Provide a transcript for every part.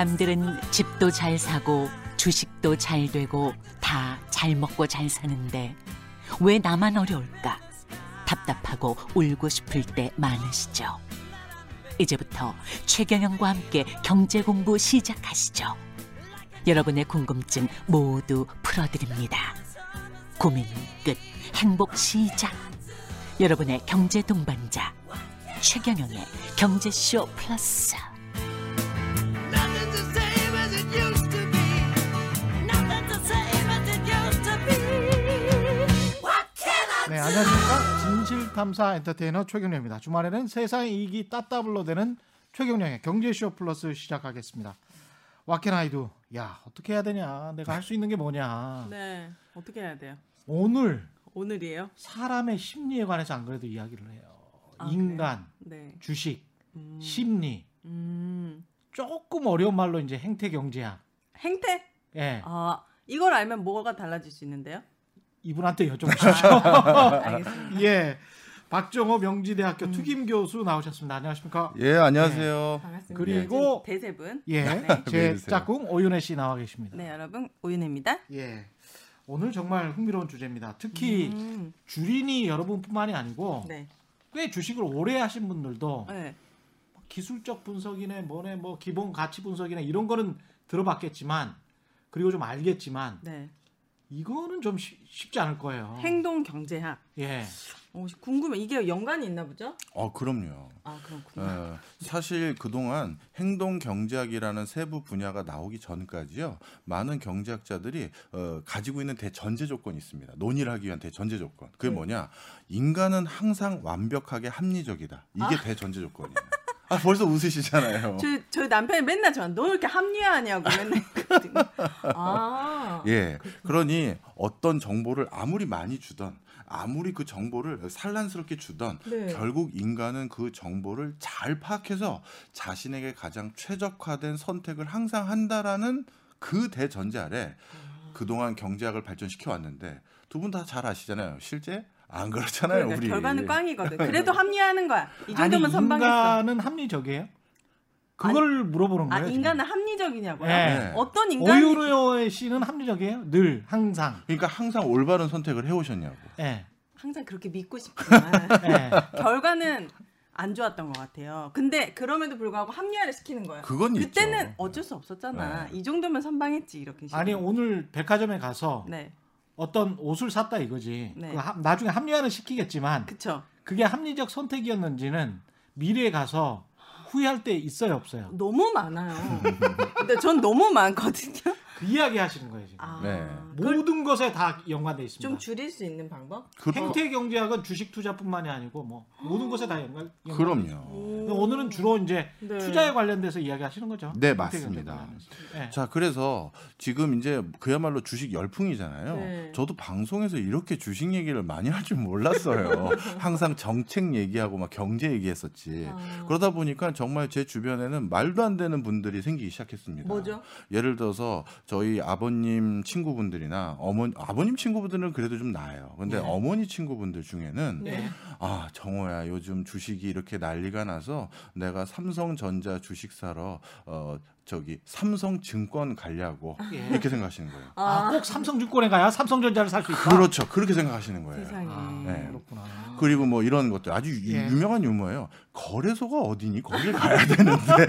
남들은 집도 잘 사고 주식도 잘 되고 다 잘 먹고 잘 사는데 왜 나만 어려울까? 답답하고 울고 싶을 때 많으시죠. 이제부터 최경영과 함께 경제 공부 시작하시죠. 여러분의 궁금증 모두 풀어드립니다. 고민 끝, 행복 시작. 여러분의 경제 동반자 최경영의 경제쇼 플러스. 네, 안녕하십니까. 진실탐사 엔터테이너 최경영입니다. 주말에는 세상의 이익이 따따블로 되는 최경영의 경제쇼 플러스 시작하겠습니다. 와켄아이도 야 어떻게 해야 되냐 내가 할 수 있는 게 뭐냐 네. 어떻게 해야 돼요? 오늘 오늘이에요? 사람의 심리에 관해서 안 그래도 이야기를 해요 아, 인간 네. 주식 음. 심리 음. 조금 어려운 말로 이제 행태 경제학 행태? 예 아, 이걸 알면 뭐가 달라질 수 있는데요? 이분한테 여쭤보십시오 알겠습니다. 예 박정호 명지대학교 음. 투김 교수 나오셨습니다 안녕하십니까 예, 안녕하세요. 반갑습니다. 그리고- 대세분. 예, 네. 제. 짝꿍 오윤혜 씨 나와 계십니다. 네, 여러분. 오윤혜입니다. 예, 오늘 정말 흥미로운 주제입니다. 특히 음. 주린이 여러분뿐만이 아니고 네. 꽤 주식을 오래 하신 분들도 네. 기술적 분석이네, 뭐네, 뭐 기본 가치 분석이네 이런 거는 들어봤겠지만 그리고 좀 알겠지만 네. 이거는 좀 쉬- 쉽지 않을 거예요. 행동 경제학. 예, 어, 궁금해. 이게 연관이 있나 보죠? 어, 그럼요. 아, 그렇군요. 어, 사실 그동안 행동 경제학이라는 세부 분야가 나오기 전까지요. 많은 경제학자들이 어, 가지고 있는 대전제 조건이 있습니다. 논의를 하기 위한 대전제 조건. 그게 네. 뭐냐? 인간은 항상 완벽하게 합리적이다. 이게 아. 대전제 조건이에요. 아, 벌써 웃으시잖아요. 저, 저희 남편이 맨날 저한테 너 이렇게 합리화하냐고 맨날 그러거든요. 아. 예. 그러니 어떤 정보를 아무리 많이 주던 아무리 그 정보를 산란스럽게 주던 네. 결국 인간은 그 정보를 잘 파악해서 자신에게 가장 최적화된 선택을 항상 한다라는 그 대전제 아래 아. 그동안 경제학을 발전시켜 왔는데 두 분 다 잘 아시잖아요. 실제 안 그렇잖아요, 그러니까 우리. 결과는 꽝이거든. 그래도 합리화하는 거야. 이 아니 정도면 선방했어. 인간은 합리적이에요? 그걸 물어보는 아, 거예요. 지금. 인간은 합리적이냐고요? 네. 어떤 인간이 오윤혜 씨는 합리적이에요? 늘 항상. 그러니까 항상 올바른 선택을 해 오셨냐고. 예, 항상 그렇게 믿고 싶지만 예. 결과는 안 좋았던 것 같아요. 근데 그럼에도 불구하고 합리화를 시키는 거예요. 그건 그때는 있죠. 어쩔 수 없었잖아. 네. 이 정도면 선방했지 이렇게. 식으로. 아니 오늘 백화점에 가서 네, 어떤 옷을 샀다 이거지. 네. 그 합- 나중에 합리화는 시키겠지만 그쵸. 그게 합리적 선택이었는지는 미래에 가서 후회할 때 있어요 없어요. 너무 많아요. 근데 전 너무 많거든요. 그 이야기 하시는 거예요 지금. 아, 네. 모든 것에 다 연관돼 있습니다. 좀 줄일 수 있는 방법? 그, 행태 경제학은 주식 투자뿐만이 아니고 뭐 모든 것에 다 연관. 연관돼 그럼요. 오늘은 주로 이제 네. 투자에 관련돼서 이야기하시는 거죠. 네, 맞습니다. 네. 자, 그래서 지금 이제 그야말로 주식 열풍이잖아요. 네. 저도 방송에서 이렇게 주식 얘기를 많이 할 줄 몰랐어요. 항상 정책 얘기하고 막 경제 얘기했었지. 아. 그러다 보니까 정말 제 주변에는 말도 안 되는 분들이 생기기 시작했습니다. 뭐죠? 예를 들어서 저희 아버님 친구분들이나 어머니 아버님 친구분들은 그래도 좀 나아요. 근데 네. 어머니 친구분들 중에는 네. 아 정호야 요즘 주식이 이렇게 난리가 나서 내가 삼성전자 주식 사러 어 저기 삼성증권 가려고 예. 이렇게 생각하시는 거예요. 아, 꼭 삼성증권에 가야 삼성전자를 살 수 있다. 그렇죠. 그렇게 생각하시는 거예요. 세상에. 아, 네. 그렇구나. 그리고 뭐 이런 것들 아주 유- 예. 유명한 유머예요. 거래소가 어디니? 거길 가야 되는데.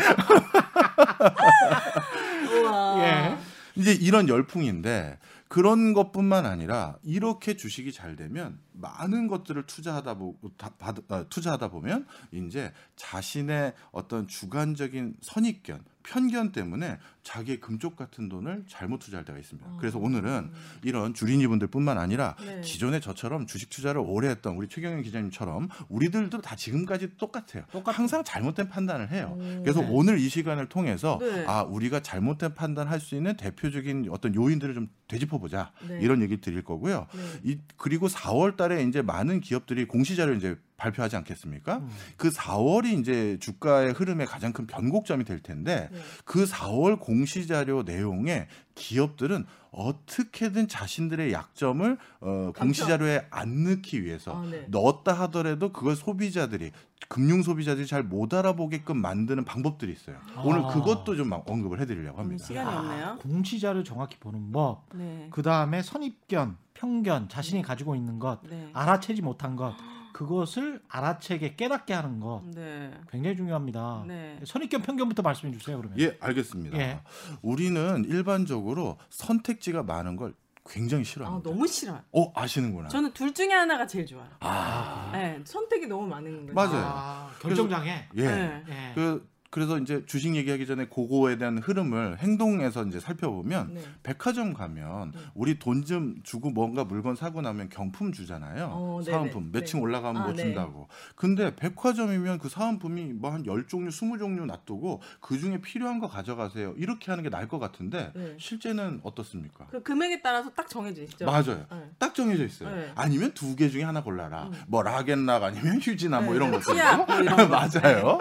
이제 이런 열풍인데 그런 것뿐만 아니라 이렇게 주식이 잘 되면 많은 것들을 투자하다 보 다- 받- 어, 투자하다 보면 이제 자신의 어떤 주관적인 선입견, 편견 때문에 자기의 금쪽 같은 돈을 잘못 투자할 때가 있습니다. 그래서 오늘은 이런 주린이분들뿐만 아니라 네. 기존에 저처럼 주식 투자를 오래 했던 우리 최경영 기자님처럼 우리들도 다 지금까지 똑같아요. 항상 잘못된 판단을 해요. 그래서 오늘 이 시간을 통해서 네. 아 우리가 잘못된 판단할 수 있는 대표적인 어떤 요인들을 좀 되짚어보자 네. 이런 얘기 드릴 거고요. 네. 이, 그리고 4월달에 이제 많은 기업들이 공시자료 이제 발표하지 않겠습니까? 음. 그 4월이 이제 주가의 흐름의 가장 큰 변곡점이 될 텐데 네. 그 4월 공시 자료 내용에 기업들은 어떻게든 자신들의 약점을 어, 공시 자료에 안 넣기 위해서 아, 네. 넣었다 하더라도 그걸 소비자들이 금융 소비자들이 잘 못 알아보게끔 만드는 방법들이 있어요. 오늘 아. 그것도 좀 언급을 해드리려고 음, 합니다. 시간이 없네요. 공시자를 정확히 보는 법, 네. 그 다음에 선입견, 편견, 자신이 가지고 있는 것, 네. 알아채지 못한 것, 그것을 알아채게 깨닫게 하는 것 네. 굉장히 중요합니다. 네. 선입견, 편견부터 말씀해 주세요. 그러면. 예, 알겠습니다. 예. 우리는 일반적으로 선택지가 많은 걸 굉장히 아, 싫어합니다. 너무 싫어요. 어, 아시는구나. 저는 둘 중에 하나가 제일 좋아요. 아, 네, 선택이 너무 많은 거죠. 맞아요. 아, 결정장애. 예. 네. 예. 그 그래서 이제 주식 얘기하기 전에 그거에 대한 흐름을 행동에서 이제 살펴보면 네. 백화점 가면 우리 돈 좀 주고 뭔가 물건 사고 나면 경품 주잖아요. 어. 사은품 몇층 네. 올라가면 아, 뭐 네. 준다고. 근데 백화점이면 그 사은품이 뭐한 10종류, 20종류 놔두고 그중에 필요한 거 가져가세요. 이렇게 하는 게 나을 것 같은데 네. 실제는 어떻습니까? 그 금액에 따라서 딱 정해져 있죠. 맞아요. 네. 딱 정해져 있어요. 네. 아니면 두 개 중에 하나 골라라. 뭐 락앤락 아니면 휴지나 뭐 네, 이런 네. 것들. 뭐 이런. 맞아요.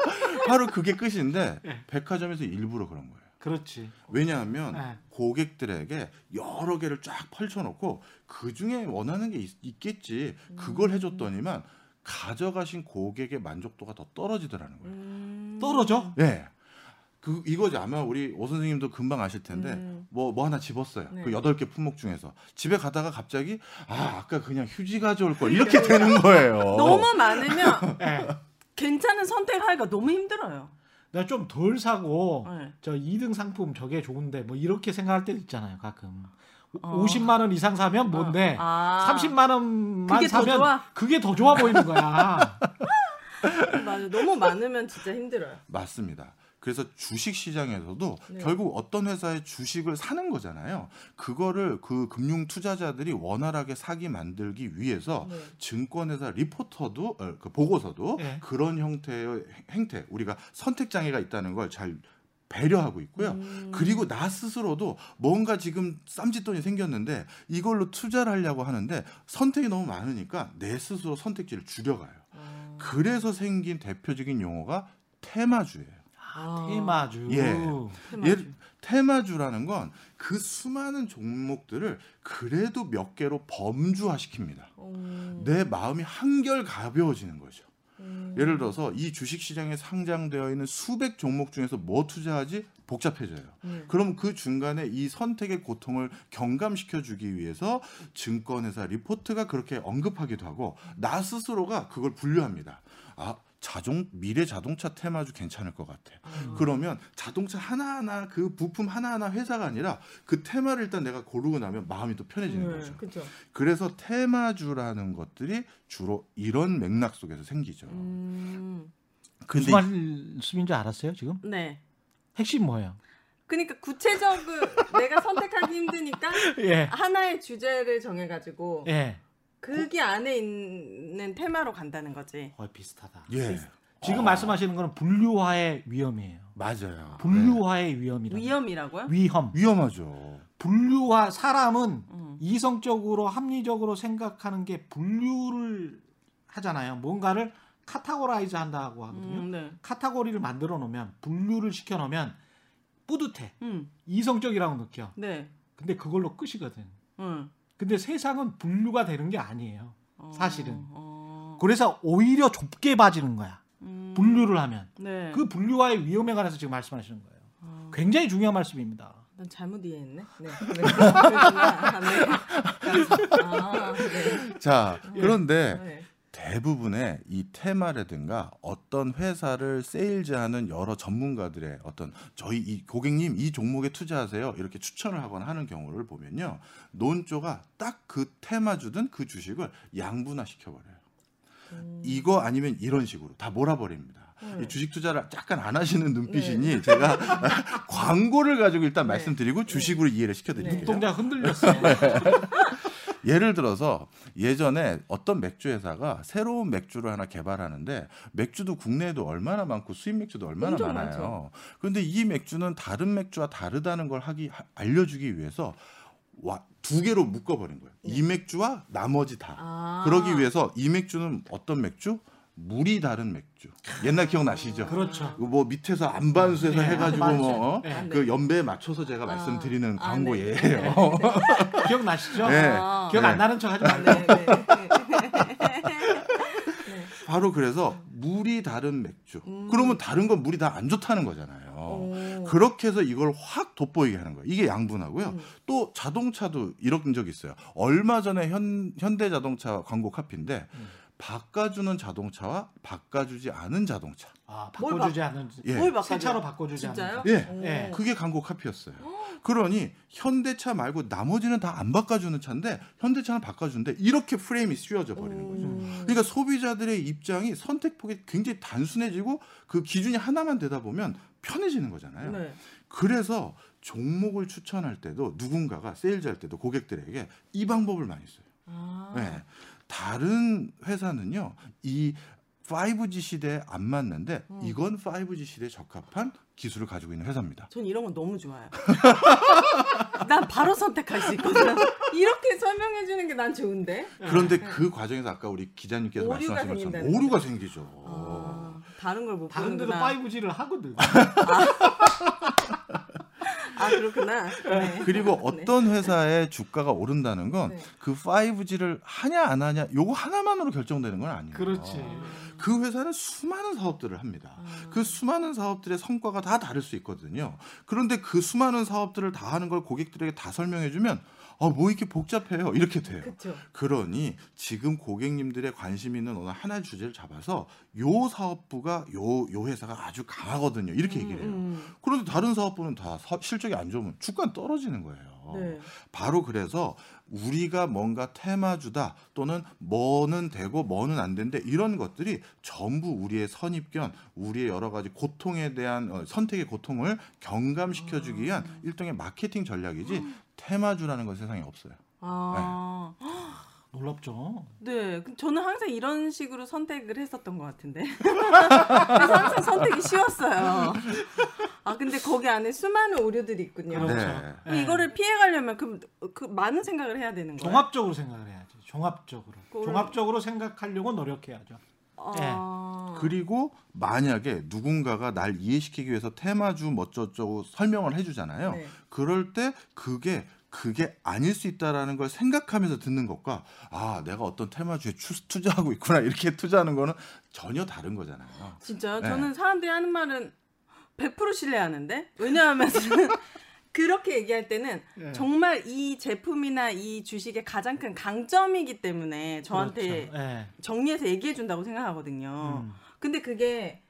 바로 그게 끝 인데 네. 백화점에서 일부러 그런 거예요. 그렇지. 왜냐하면 네. 고객들에게 여러 개를 쫙 펼쳐놓고 그 중에 원하는 게 있, 겠지 그걸 해줬더니만 가져가신 고객의 만족도가 더 떨어지더라는 거예요. 음. 떨어져? 네. 그 이거지 아마 우리 오 선생님도 금방 아실 텐데 음. 뭐뭐 하나 집었어요. 네. 그 여덟 개 품목 중에서 집에 가다가 갑자기 아 아까 그냥 휴지 가져올 걸 이렇게 되는 거예요. 너무 많으면 예. 괜찮은 선택하기가 너무 힘들어요. 내가 좀 덜 사고 네. 저 2등 상품 저게 좋은데 뭐 이렇게 생각할 때도 있잖아요. 가끔. 어. 50만 원 이상 사면 뭔데 아. 30만 원만 그게 더 사면 좋아? 그게 더 좋아 보이는 거야. 맞아. 너무 많으면 진짜 힘들어요. 맞습니다. 그래서 주식 시장에서도 네. 결국 어떤 회사의 주식을 사는 거잖아요. 그거를 그 금융 투자자들이 원활하게 사기 만들기 위해서 네. 증권회사 리포터도 어, 그 보고서도 네. 그런 형태의 행태 우리가 선택 장애가 있다는 걸잘 배려하고 있고요. 음. 그리고 나 스스로도 뭔가 지금 쌈짓돈이 생겼는데 이걸로 투자를 하려고 하는데 선택이 너무 많으니까 내 스스로 선택지를 줄여가요. 아. 그래서 생긴 대표적인 용어가 테마주예요. 아. 테마주. 예. 테마주. 얘 테마주라는 건 그 수많은 종목들을 그래도 몇 개로 범주화시킵니다. 음. 내 마음이 한결 가벼워지는 거죠. 음. 예를 들어서 이 주식 시장에 상장되어 있는 수백 종목 중에서 뭐 투자하지 복잡해져요. 네. 그럼 그 중간에 이 선택의 고통을 경감시켜 주기 위해서 증권회사 리포트가 그렇게 언급하기도 하고 나 스스로가 그걸 분류합니다. 아 자동 미래 자동차 테마주 괜찮을 것 같아. 아. 그러면 자동차 하나하나 그 부품 하나하나 회사가 아니라 그 테마를 일단 내가 고르고 나면 마음이 또 편해지는 네, 거죠. 그죠. 그래서 테마주라는 것들이 주로 이런 맥락 속에서 생기죠. 음. 무슨 근데 말씀인지 알았어요 지금? 네. 핵심 뭐예요? 그러니까 구체적으로 내가 선택하기 힘드니까 예. 하나의 주제를 정해가지고 예. 거기 안에 있는 테마로 간다는 거지. 거의 비슷하다. 예 지금 말씀하시는 거는 분류화의 위험이에요. 맞아요. 분류화의 위험이라. 위험이라고요? 위험. 네. 위험하죠. 분류화 사람은 음. 이성적으로 합리적으로 생각하는 게 분류를 하잖아요. 뭔가를 categorize 한다고 하거든요. 음, 네. 카테고리를 만들어 놓으면 분류를 시켜 놓으면 뿌듯해. 음. 이성적이라고 느껴. 네. 근데 그걸로 끝이거든. 음. 근데 세상은 분류가 되는 게 아니에요. 어, 사실은. 어. 그래서 오히려 좁게 봐지는 거야. 음. 분류를 하면. 네. 그 분류와의 위험에 관해서 지금 말씀하시는 거예요. 어. 굉장히 중요한 말씀입니다. 난 잘못 이해했네. 네. 네. 아, 네. 아, 네. 자 그런데 네. 대부분의 이 테마라든가 어떤 회사를 세일즈하는 여러 전문가들의 어떤 저희 이 고객님 이 종목에 투자하세요 이렇게 추천을 하거나 하는 경우를 보면요 논조가 딱 그 테마 주든 그 주식을 양분화 시켜버려요. 음. 이거 아니면 이런 식으로 다 몰아버립니다. 네. 이 주식 투자를 약간 안 하시는 눈빛이니 제가 광고를 가지고 일단 네. 말씀드리고 주식으로 이해를 시켜드릴게요. 눈동자 흔들렸어. 예를 들어서 예전에 어떤 맥주 회사가 새로운 맥주를 하나 개발하는데 맥주도 국내에도 얼마나 많고 수입 맥주도 얼마나 많아요. 많죠. 그런데 이 맥주는 다른 맥주와 다르다는 걸 하기 하- 알려주기 위해서 와, 두 개로 묶어버린 거예요. 이 맥주와 나머지 다. 아. 그러기 위해서 이 맥주는 어떤 맥주? 물이 다른 맥주. 옛날 기억나시죠? 그렇죠. 그뭐 밑에서 안반수에서 네, 해가지고 안반수. 뭐 네. 그 연배에 맞춰서 제가 아. 말씀드리는 아, 광고예요. 네. 기억나시죠? 네. 아. 기억 안 네. 나는 척 하지 마. 네, 네. 바로 그래서 물이 다른 맥주. 음. 그러면 다른 건 물이 다 안 좋다는 거잖아요. 오. 그렇게 해서 이걸 확 돋보이게 하는 거예요. 이게 양분하고요. 음. 또 자동차도 이런 적이 있어요. 얼마 전에 현, 현대자동차 광고 카피인데 음. 바꿔주는 자동차와 바꿔주지 않은 자동차. 아, 뭘 바꿔주지 예. 뭘새 바꿔줘요? 차로 바꿔주지 진짜요? 않는 예. 오. 예. 그게 광고 카피였어요. 그러니 현대차 말고 나머지는 다 안 바꿔주는 차인데 현대차는 바꿔주는데 이렇게 프레임이 씌워져 버리는 거죠. 음. 그러니까 소비자들의 입장이 선택폭이 굉장히 단순해지고 그 기준이 하나만 되다 보면 편해지는 거잖아요. 네. 그래서 종목을 추천할 때도 누군가가 세일즈 할 때도 고객들에게 이 방법을 많이 써요. 아. 네. 다른 회사는요, 이 5G 시대에 안 맞는데 음. 이건 5G 시대에 적합한 기술을 가지고 있는 회사입니다. 전 이런 건 너무 좋아요. 난 바로 선택할 수 있거든. 이렇게 설명해 주는 게 난 좋은데. 그런데 그 과정에서 아까 우리 기자님께서 네. 오류가 말씀하신 것처럼 생긴다는 오류가 생기죠. 아, 다른 걸못 다른 데도 보는구나. 5G를 하거든. 아 그렇구나. 네. 그리고 네. 어떤 회사의 주가가 오른다는 건 네. 그 5G를 하냐 안 하냐 요거 하나만으로 결정되는 건 아니에요. 그렇지. 그 회사는 수많은 사업들을 합니다. 그 수많은 사업들의 성과가 다 다를 수 있거든요. 그런데 그 수많은 사업들을 다 하는 걸 고객들에게 다 설명해주면 아, 뭐 이렇게 복잡해요. 이렇게 돼요. 그렇죠. 그러니 지금 고객님들의 관심 있는 어느 하나의 주제를 잡아서 요 사업부가 요, 요 회사가 아주 강하거든요. 이렇게 얘기를 해요. 음, 그런데 다른 사업부는 다 사- 실적이 안 좋으면 주가는 떨어지는 거예요. 네. 바로 그래서 우리가 뭔가 테마주다 또는 뭐는 되고 뭐는 안 된대 이런 것들이 전부 우리의 선입견, 우리의 여러 가지 고통에 대한 어, 선택의 고통을 경감시켜 주기 위한 일종의 마케팅 전략이지 테마주라는 건 세상에 없어요. 아, 놀랍죠. 네. 그 저는 항상 이런 식으로 선택을 했었던 것 같은데. 그래서 항상 선택이 쉬웠어요. 아 근데 거기 안에 수많은 오류들이 있군요. 그렇죠. 네. 예. 이거를 피해가려면 그, 그 많은 생각을 해야 되는 거예요. 종합적으로 생각을 해야지. 종합적으로. 그거를- 종합적으로 생각하려고 노력해야죠. 아, 그리고 만약에 누군가가 날 이해시키기 위해서 테마주 뭐쩌쩌고 설명을 해주잖아요. 네. 그럴 때 그게 그게 아닐 수 있다라는 걸 생각하면서 듣는 것과 아 내가 어떤 테마주에 추- 투자하고 있구나 이렇게 투자하는 거는 전혀 다른 거잖아요. 진짜요? 네. 저는 사람들이 하는 말은 100% 신뢰하는데 왜냐하면 그렇게 얘기할 때는 예. 정말 이 제품이나 이 주식의 가장 큰 강점이기 때문에 저한테 그렇죠. 예. 정리해서 얘기해 준다고 생각하거든요. 음. 근데 그게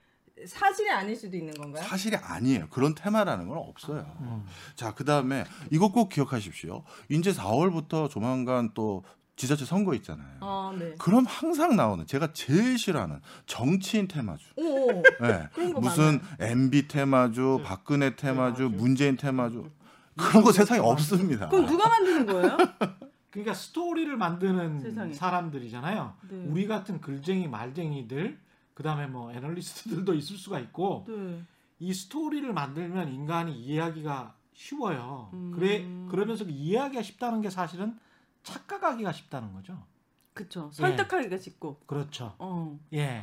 사실이 아닐 수도 있는 건가요? 사실이 아니에요. 그런 테마라는 건 없어요. 음. 자, 그 다음에 이거 꼭 기억하십시오. 이제 4월부터 조만간 또 지자체 선거 있잖아요. 아, 네. 그럼 항상 나오는 제가 제일 싫어하는 정치인 테마주. 오, 네. 무슨 MB 테마주, 박근혜 테마주, 테마주. 문재인 테마주 그런 거 세상에 없습니다. 그럼 누가 만드는 거예요? 그러니까 스토리를 만드는 세상에. 사람들이잖아요. 네. 우리 같은 글쟁이 말쟁이들 그다음에 뭐 애널리스트들도 있을 수가 있고 네. 이 스토리를 만들면 인간이 이해하기가 쉬워요. 음. 그래 그러면서 그 이해하기가 쉽다는 게 사실은 착각하기가 쉽다는 거죠. 그쵸. 예. 설득하기가 쉽고. 그렇죠. 어. 예.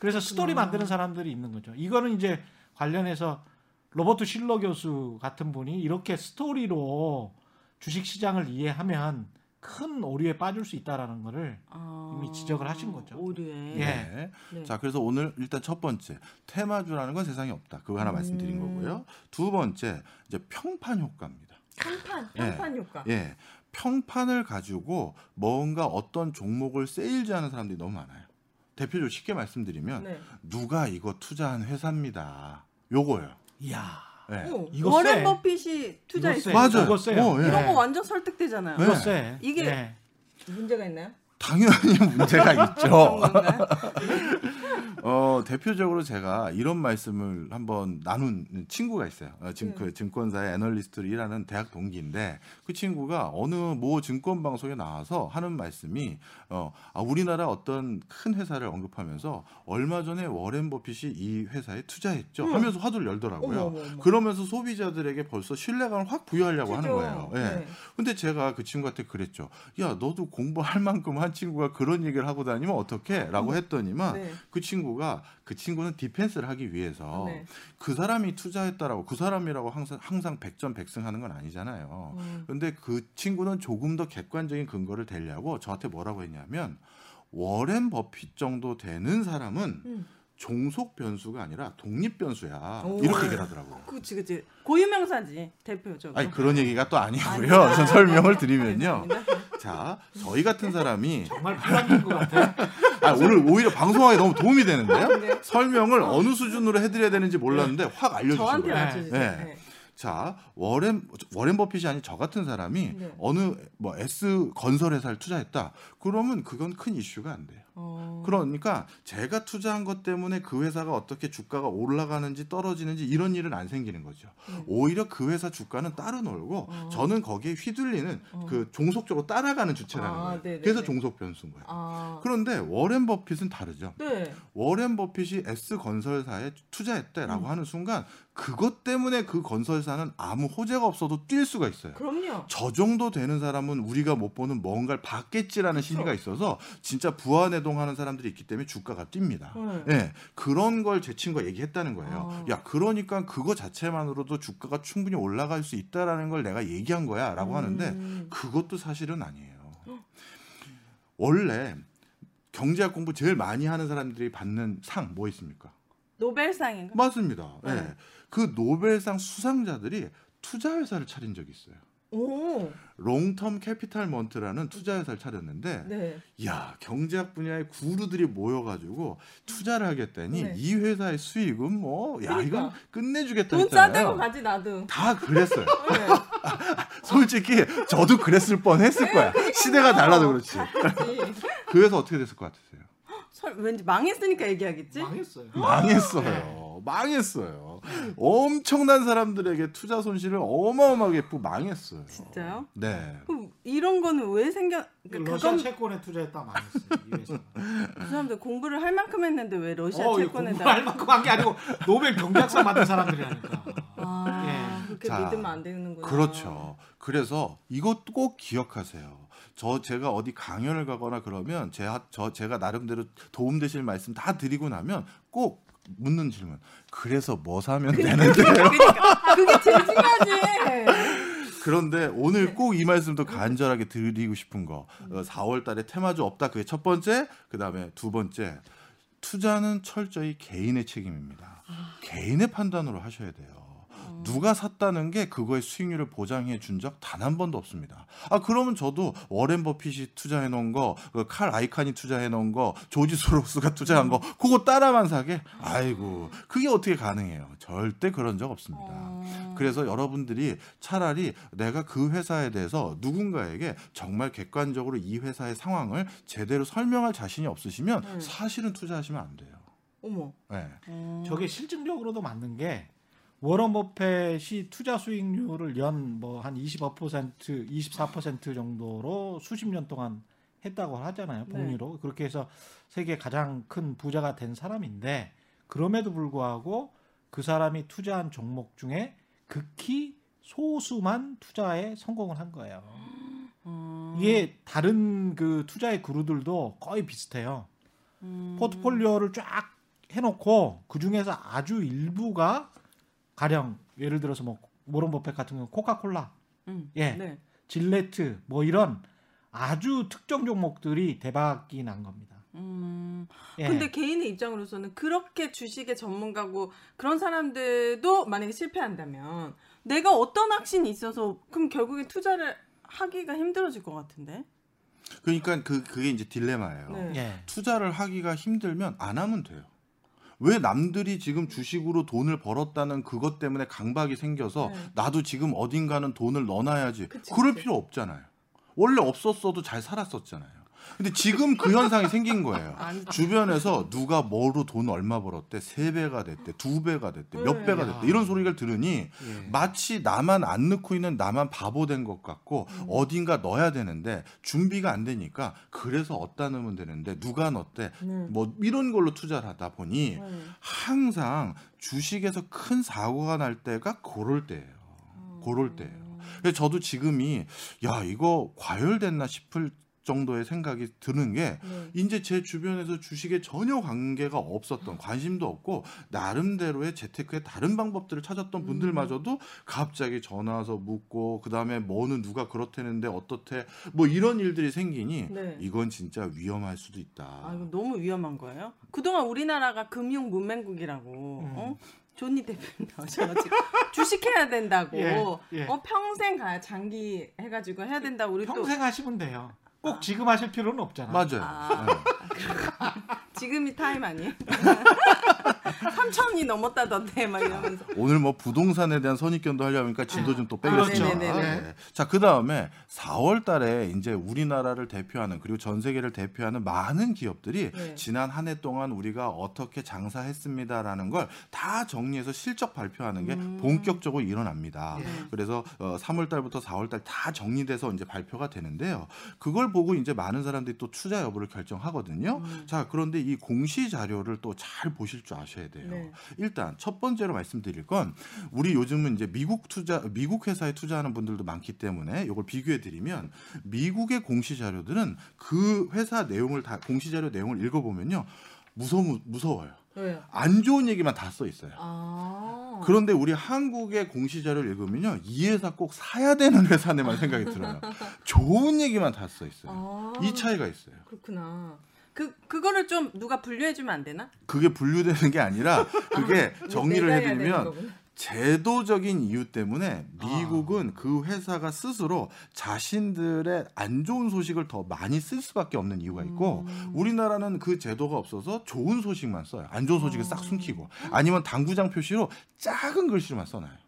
그래서 스토리. 만드는 사람들이 있는 거죠. 이거는 이제 관련해서 로버트 실러 교수 같은 분이 이렇게 스토리로 주식 시장을 이해하면 큰 오류에 빠질 수 있다라는 거를 아, 이미 지적을 하신 거죠. 오류에. 예. 네. 네. 자, 그래서 오늘 일단 첫 번째 테마주라는 건 세상에 없다. 그거 하나 말씀드린 음. 거고요. 두 번째 이제 평판 효과입니다. 평판, 예. 평판 효과. 예, 평판을 가지고 뭔가 어떤 종목을 세일즈하는 사람들이 너무 많아요. 대표적으로 쉽게 말씀드리면 네. 누가 이거 투자한 회사입니다. 요거예요. 이야. 예. 오, 이거 워렌 세. 버핏이 투자했어요. 맞아요. 이거. 어, 예. 이런 거 완전 설득되잖아요. 네. 이거 세. 이게- 예. 문제가 있나요? 당연히 문제가 있죠. 어, 대표적으로 제가 이런 말씀을 한번 나눈 친구가 있어요. 어, 지금 그 증권사의 애널리스트로 일하는 대학 동기인데 그 친구가 어느 모 증권 방송에 나와서 하는 말씀이 어, 아, 우리나라 어떤 큰 회사를 언급하면서 얼마 전에 워렌 버핏이 이 회사에 투자했죠 하면서 화두를 열더라고요. 어머, 어머, 어머. 그러면서 소비자들에게 벌써 신뢰감을 확 부여하려고 하는 그죠? 거예요. 예. 네. 근데 제가 그 친구한테 그랬죠. 야, 너도 공부할 만큼 한 친구가 그런 얘기를 하고 다니면 어떡해? 라고 했더니만 네. 그 친구 가 그 친구는 디펜스를 하기 위해서 네. 그 사람이 투자했다라고 그 사람이라고 항상 항상 백전백승하는 건 아니잖아요. 음. 근데 그 친구는 조금 더 객관적인 근거를 대려고 저한테 뭐라고 했냐면 워렌 버핏 정도 되는 사람은 음. 종속 변수가 아니라 독립 변수야. 오. 이렇게 얘기를 하더라고요. 그치 그치 고유명사지 대표적으로. 아니 그런 얘기가 또 아니고요. 전 설명을 드리면요. 자, 저희 같은 사람이 정말 팔랑인 것 같아. 아, 오늘 오히려 방송하기 너무 도움이 되는데요. 네. 설명을 어느 수준으로 해드려야 되는지 몰랐는데 확 알려주신 저한테 거예요. 맞춰주세요. 네. 네. 자, 워렌 워렌 버핏이 아닌 저 같은 사람이 네. 어느 뭐 S 건설 회사를 투자했다. 그러면 그건 큰 이슈가 안 돼요. 어. 그러니까 제가 투자한 것 때문에 그 회사가 어떻게 주가가 올라가는지 떨어지는지 이런 일은 안 생기는 거죠. 음. 오히려 그 회사 주가는 따로 놀고 어. 저는 거기에 휘둘리는 그 종속적으로 따라가는 주체라는 아, 거예요. 네네네. 그래서 종속 변수인 거예요. 아. 그런데 워렌 버핏은 다르죠. 네. 워렌 버핏이 S 건설사에 투자했대라고 음. 하는 순간 그것 때문에 그 건설사는 아무 호재가 없어도 뛸 수가 있어요. 그럼요. 저 정도 되는 사람은 우리가 못 보는 뭔가를 받겠지라는 심리가 있어서 진짜 부안해동 하는 사람들이 있기 때문에 주가가 뜁니다. 네. 예, 그런 걸 제 친구가 얘기했다는 거예요. 아. 야, 그러니까 그거 자체만으로도 주가가 충분히 올라갈 수 있다라는 걸 내가 얘기한 거야 라고 하는데 음. 그것도 사실은 아니에요. 원래 경제학 공부 제일 많이 하는 사람들이 받는 상 뭐 있습니까? 노벨상인가? 맞습니다. 예. 네. 그 노벨상 수상자들이 투자 회사를 차린 적이 있어요. 오. 롱텀 캐피탈 매니지먼트라는 투자 회사를 차렸는데 네. 야 경제학 분야의 구루들이 모여가지고 투자를 하겠다니 네. 이 회사의 수익은 뭐야 그러니까. 이건 끝내주겠다 돈 싸들고. 가지 나도. 다 그랬어요. 네. 솔직히 저도 그랬을 뻔했을 거야. 시대가 달라도 그렇지. 그 회사 어떻게 됐을 것 같으세요? 설, 왠지 망했으니까 얘기하겠지? 망했어요. 망했어요. 망했어요. 엄청난 사람들에게 투자 손실을 어마어마하게 망했어요. 진짜요? 네. 그럼 이런 거는 왜 생겨? 그, 러시아 그건 채권에 투자했다 망했어요. 이. 그 사람들 공부를 할 만큼 했는데 왜 러시아 어, 이거 채권에다 공부할 만큼 한 게 아니고 노벨 경제학상 받은 사람들이라니까. 아, 예. 그렇게 자, 믿으면 안 되는구나. 그렇죠. 그래서 이것도 꼭 기억하세요. 저 제가 어디 강연을 가거나 그러면 제가 저 제가 나름대로 도움 되실 말씀 다 드리고 나면 꼭 묻는 질문. 그래서 뭐 사면 되는데요? 그러니까 그게 제일 중요하지. 그런데 오늘 네. 꼭이 말씀도 간절하게 드리고 싶은 거. 음. 어, 4월 달에 테마주 없다. 그게 첫 번째. 그다음에 두 번째. 투자는 철저히 개인의 책임입니다. 아. 개인의 판단으로 하셔야 돼요. 어. 누가 샀다는 게 그거의 수익률을 보장해 준 적 단 한 번도 없습니다. 아 그러면 저도 워렌 버핏이 투자해 놓은 거, 그칼 아이칸이 투자해 놓은 거, 조지 소로스가 투자한 거, 그거 따라만 사게? 아이고 그게 어떻게 가능해요? 절대 그런 적 없습니다. 어. 그래서 여러분들이 차라리 내가 그 회사에 대해서 누군가에게 정말 객관적으로 이 회사의 상황을 제대로 설명할 자신이 없으시면 네. 사실은 투자하시면 안 돼요. 어머. 네. 어. 저게 실증적으로도 맞는 게 워런 버펫이 투자 수익률을 연 뭐 한 25%, 24% 정도로 수십 년 동안 했다고 하잖아요. 네. 복리로. 그렇게 해서 세계 가장 큰 부자가 된 사람인데 그럼에도 불구하고 그 사람이 투자한 종목 중에 극히 소수만 투자에 성공을 한 거예요. 어. 이게 다른 그 투자의 그루들도 거의 비슷해요. 음. 포트폴리오를 쫙 해놓고 그 중에서 아주 일부가 가령 예를 들어서 뭐 모런 버펫 같은 경우 코카콜라, 음. 예. 네. 질레트 뭐 이런 아주 특정 종목들이 대박이 난 겁니다. 음. 예. 근데 개인의 입장으로서는 그렇게 주식의 전문가고 그런 사람들도 만약에 실패한다면 내가 어떤 확신이 있어서 그럼 결국에 투자를 하기가 힘들어질 것 같은데. 그러니까 그 그게 이제 딜레마예요. 네. 예. 투자를 하기가 힘들면 안 하면 돼요. 왜 남들이 지금 주식으로 돈을 벌었다는 그것 때문에 강박이 생겨서 네. 나도 지금 어딘가는 돈을 넣어놔야지. 그치, 그럴 그치. 필요 없잖아요. 원래 없었어도 잘 살았었잖아요. 근데 지금 그 현상이 생긴 거예요. 주변에서 누가 뭐로 돈 얼마 벌었대, 세 배가 됐대, 두 배가 됐대, 몇 네. 배가 야. 됐대 이런 소리를 들으니 예. 마치 나만 안 넣고 있는 나만 바보 된 것 같고 음. 어딘가 넣어야 되는데 준비가 안 되니까 그래서 어디다 넣으면 되는데 누가 넣었대 네. 뭐 이런 걸로 투자를 하다 보니 네. 항상 주식에서 큰 사고가 날 때가 그럴 때예요. 음. 그럴 때예요. 그래서 저도 지금이 야 이거 과열됐나 싶을 정도의 생각이 드는 게 네. 이제 제 주변에서 주식에 전혀 관계가 없었던 관심도 없고 나름대로의 재테크의 다른 방법들을 찾았던 분들마저도 갑자기 전화 와서 묻고 그다음에 뭐는 누가 그렇다는데 어떻대 뭐 이런 일들이 생기니 네. 이건 진짜 위험할 수도 있다. 아, 이거 너무 위험한 거예요. 그동안 우리나라가 금융 문맹국이라고 음. 어? 존니 대표님 나오셔가지고 주식해야 된다고 예, 예. 어, 평생 가 장기 해가지고 해야 된다고 우리 또 평생 하시면 돼요. 꼭 지금 하실 필요는 없잖아요. 맞아요. 아. 네. 지금이 타임 아니에요? 3천이 넘었다던데 막 이러면서 오늘 뭐 부동산에 대한 선입견도 하려니까 진도 좀 또 빼겠습니다. 아, 네네네. 네. 자, 그 다음에 4월 달에 이제 우리나라를 대표하는 그리고 전 세계를 대표하는 많은 기업들이 네. 지난 한 해 동안 우리가 어떻게 장사했습니다라는 걸 다 정리해서 실적 발표하는 게 음. 본격적으로 일어납니다. 네. 그래서 어, 3월 달부터 4월 달 다 정리돼서 이제 발표가 되는데요. 그걸 보고 이제 많은 사람들이 또 투자 여부를 결정하거든요. 음. 자, 그런데 이 공시 자료를 또 잘 보실 줄 아셔야 돼요. 네. 일단 첫 번째로 말씀드릴 건 우리 요즘은 이제 미국 투자 미국 회사에 투자하는 분들도 많기 때문에 이걸 비교해 드리면 미국의 공시 자료들은 그 회사 내용을 다 공시 자료 내용을 읽어 보면요. 무서 무서워요. 왜요? 안 좋은 얘기만 다 써 있어요. 아 그런데 우리 한국의 공시 자료를 읽으면요. 이 회사 꼭 사야 되는 회사네만 생각이 들어요. 좋은 얘기만 다 써 있어요. 아, 이 차이가 있어요. 그렇구나. 그 그거를 좀 누가 분류해 주면 안 되나? 그게 분류되는 게 아니라 그게 정리를 해 드리면 거구나. 제도적인 이유 때문에 아. 미국은 그 회사가 스스로 자신들의 안 좋은 소식을 더 많이 쓸 수밖에 없는 이유가 있고 음. 우리나라는 그 제도가 없어서 좋은 소식만 써요. 안 좋은 소식을 아. 싹 숨기고 아니면 당구장 표시로 작은 글씨로만 써놔요.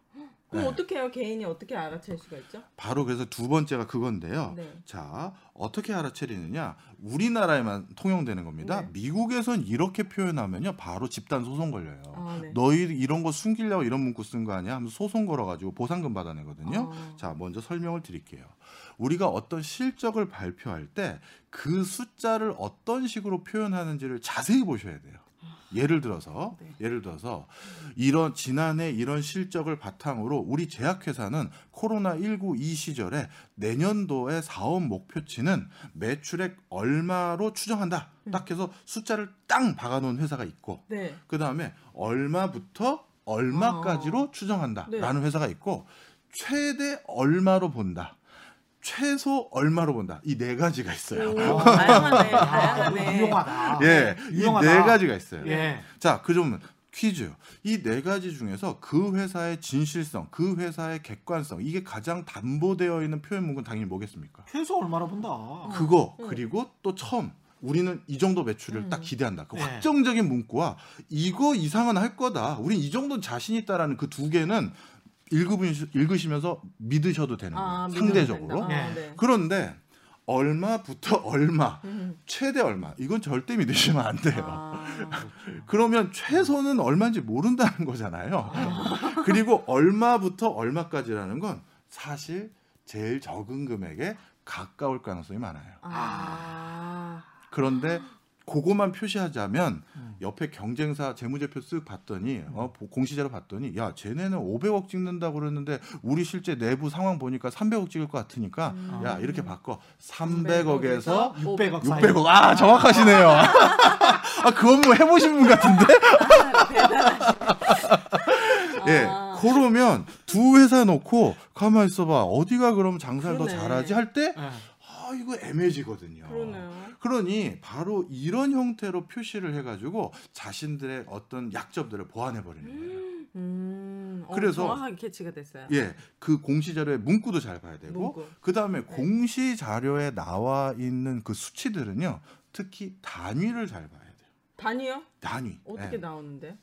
그럼 네. 어떻게 해요? 개인이 어떻게 알아챌 수가 있죠? 바로 그래서 두 번째가 그건데요. 네. 자, 어떻게 알아채리느냐? 우리나라에만 통용되는 겁니다. 네. 미국에선 이렇게 표현하면요. 바로 집단 소송 걸려요. 아, 네. 너희 이런 거 숨기려고 이런 문구 쓴 거 아니야? 하면서 소송 걸어가지고 보상금 받아내거든요. 아. 자, 먼저 설명을 드릴게요. 우리가 어떤 실적을 발표할 때 그 숫자를 어떤 식으로 표현하는지를 자세히 보셔야 돼요. 예를 들어서 네. 예를 들어서 이런 지난해 이런 실적을 바탕으로 우리 제약회사는 코로나 19 이 시절에 내년도의 사업 목표치는 매출액 얼마로 추정한다. 음. 딱 해서 숫자를 땅 박아 놓은 회사가 있고 네. 그 다음에 얼마부터 얼마까지로 추정한다라는 회사가 있고 최대 얼마로 본다. 최소 얼마로 본다. 이 네 가지가 있어요. 오, 다양하네. 아, 다양하네. 유용하다. 예, 이. 네 가지가 있어요. 예. 자, 그러면 퀴즈. 이 네 가지 중에서 그 회사의 진실성, 그 회사의 객관성, 이게 가장 담보되어 있는 표현 문구는 당연히 뭐겠습니까? 최소 얼마나 본다. 그거 음. 그리고 또 처음 우리는 이 정도 매출을 음. 딱 기대한다. 그 네. 확정적인 문구와 이거 이상은 할 거다. 우린 이 정도는 자신 있다라는 그 두 개는 읽으시, 읽으시 면서 믿으셔도 되는 거예요. 아, 상대적으로. 아, 네. 네. 그런데 얼마부터 얼마, 음. 최대 얼마 이건 절대 믿으시면 안 돼요. 아, 그러면 최소는 얼마인지 모른다는 거잖아요. 그리고 얼마부터 얼마까지라는 건 사실 제일 적은 금액에 가까울 가능성이 많아요. 아. 그런데 그거만 표시하자면 음. 옆에 경쟁사 재무제표 쓱 봤더니 어, 보- 공시자료 봤더니 야 쟤네는 500억 찍는다고 그랬는데 우리 실제 내부 상황 보니까 300억 찍을 것 같으니까 음. 야 이렇게 바꿔 300억에서 600억 사이. 600억 아 정확하시네요. 아 그건 뭐 해보신 분 같은데? 예, 아. 그러면 두 회사 놓고 가만 있어봐 어디가 그럼 장사를 더 그러네. 잘하지 할때 예. 아, 이거 애매해지거든요. 그러네요. 그러니 바로 이런 형태로 표시를 해가지고 자신들의 어떤 약점들을 보완해 버리는 거예요. 음. 어, 그래서- 정확하게 캐치가 됐어요. 예, 그 공시 자료의 문구도 잘 봐야 되고, 문구. 그 다음에 공시 자료에 나와 있는 그 수치들은요, 특히 단위를 잘 봐야 돼요. 단위요? 단위. 어떻게 예. 나오는데?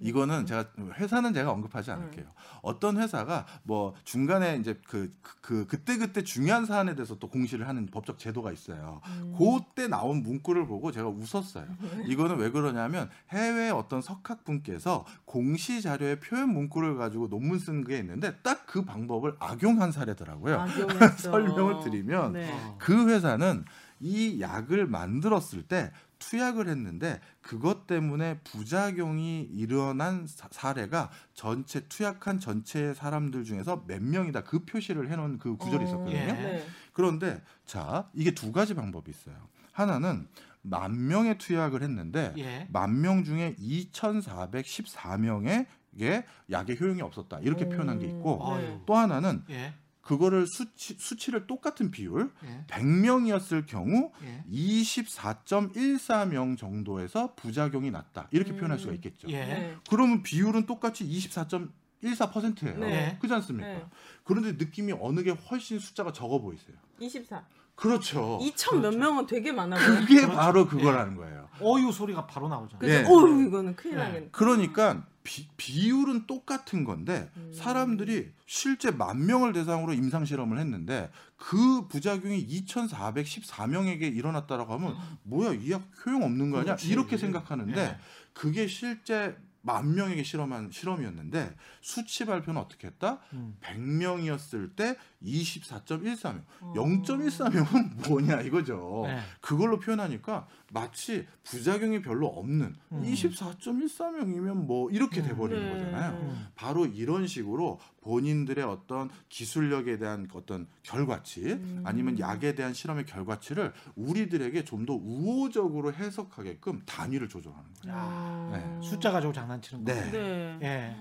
이거는 제가 회사는 제가 언급하지 않을게요. 어떤 회사가 뭐 중간에 이제 그, 그 그때 그때 중요한 사안에 대해서 또 공시를 하는 법적 제도가 있어요. 그때 나온 문구를 보고 제가 웃었어요. 이거는 왜 그러냐면 해외 어떤 석학분께서 공시 자료의 표현 문구를 가지고 논문 쓴 게 있는데 딱 그 방법을 악용한 사례더라고요. 설명을 드리면 네. 어. 그 회사는 이 약을 만들었을 때 투약을 했는데 그것 때문에 부작용이 일어난 사- 사례가 전체 투약한 전체 사람들 중에서 몇 명이다 그 표시를 해놓은 그 구절이 있었거든요. 예. 네. 그런데 자 이게 두 가지 방법이 있어요. 하나는 만 명의 투약을 했는데 예. 만명 중에 2,414명에게 약의 효용이 없었다 이렇게 표현한 게 있고 어. 네. 또 하나는 예. 그거를 수치, 수치를 똑같은 비율 예. 100명이었을 경우 예. 24.14명 정도에서 부작용이 났다. 이렇게 음. 표현할 수가 있겠죠. 예. 네. 그러면 비율은 똑같이 24.14%예요. 네. 그렇지 않습니까? 네. 그런데 느낌이 어느 게 훨씬 숫자가 적어 보이세요. 24. 그렇죠. 2천 몇 명은 되게 많아 보여. 그게 바로 그거라는 거예요. 어유 소리가 바로 나오잖아요. 그죠? 예. 어우 이거는 큰일 네. 나겠네. 그러니까 비, 비율은 똑같은 건데 음. 사람들이 실제 만 명을 대상으로 임상 실험을 했는데 그 부작용이 2,414명에게 일어났다라고 하면 뭐야 이 약 효용 없는 거 아니야? 그렇지. 이렇게 생각하는데 예. 그게 실제 만 명에게 실험한 실험이었는데 수치 발표는 어떻게 했다? 음. 100명이었을 때 24.14명. 어. 0.14명은 뭐냐 이거죠. 네. 그걸로 표현하니까 마치 부작용이 별로 없는 음. 24.14명이면 뭐 이렇게 돼 버리는 네. 거잖아요. 음. 바로 이런 식으로 본인들의 어떤 기술력에 대한 어떤 결과치 음. 아니면 약에 대한 실험의 결과치를 우리들에게 좀 더 우호적으로 해석하게끔 단위를 조정하는 거예요. 아. 네. 숫자 가지고 장 난치는 거. 네. 네. 예.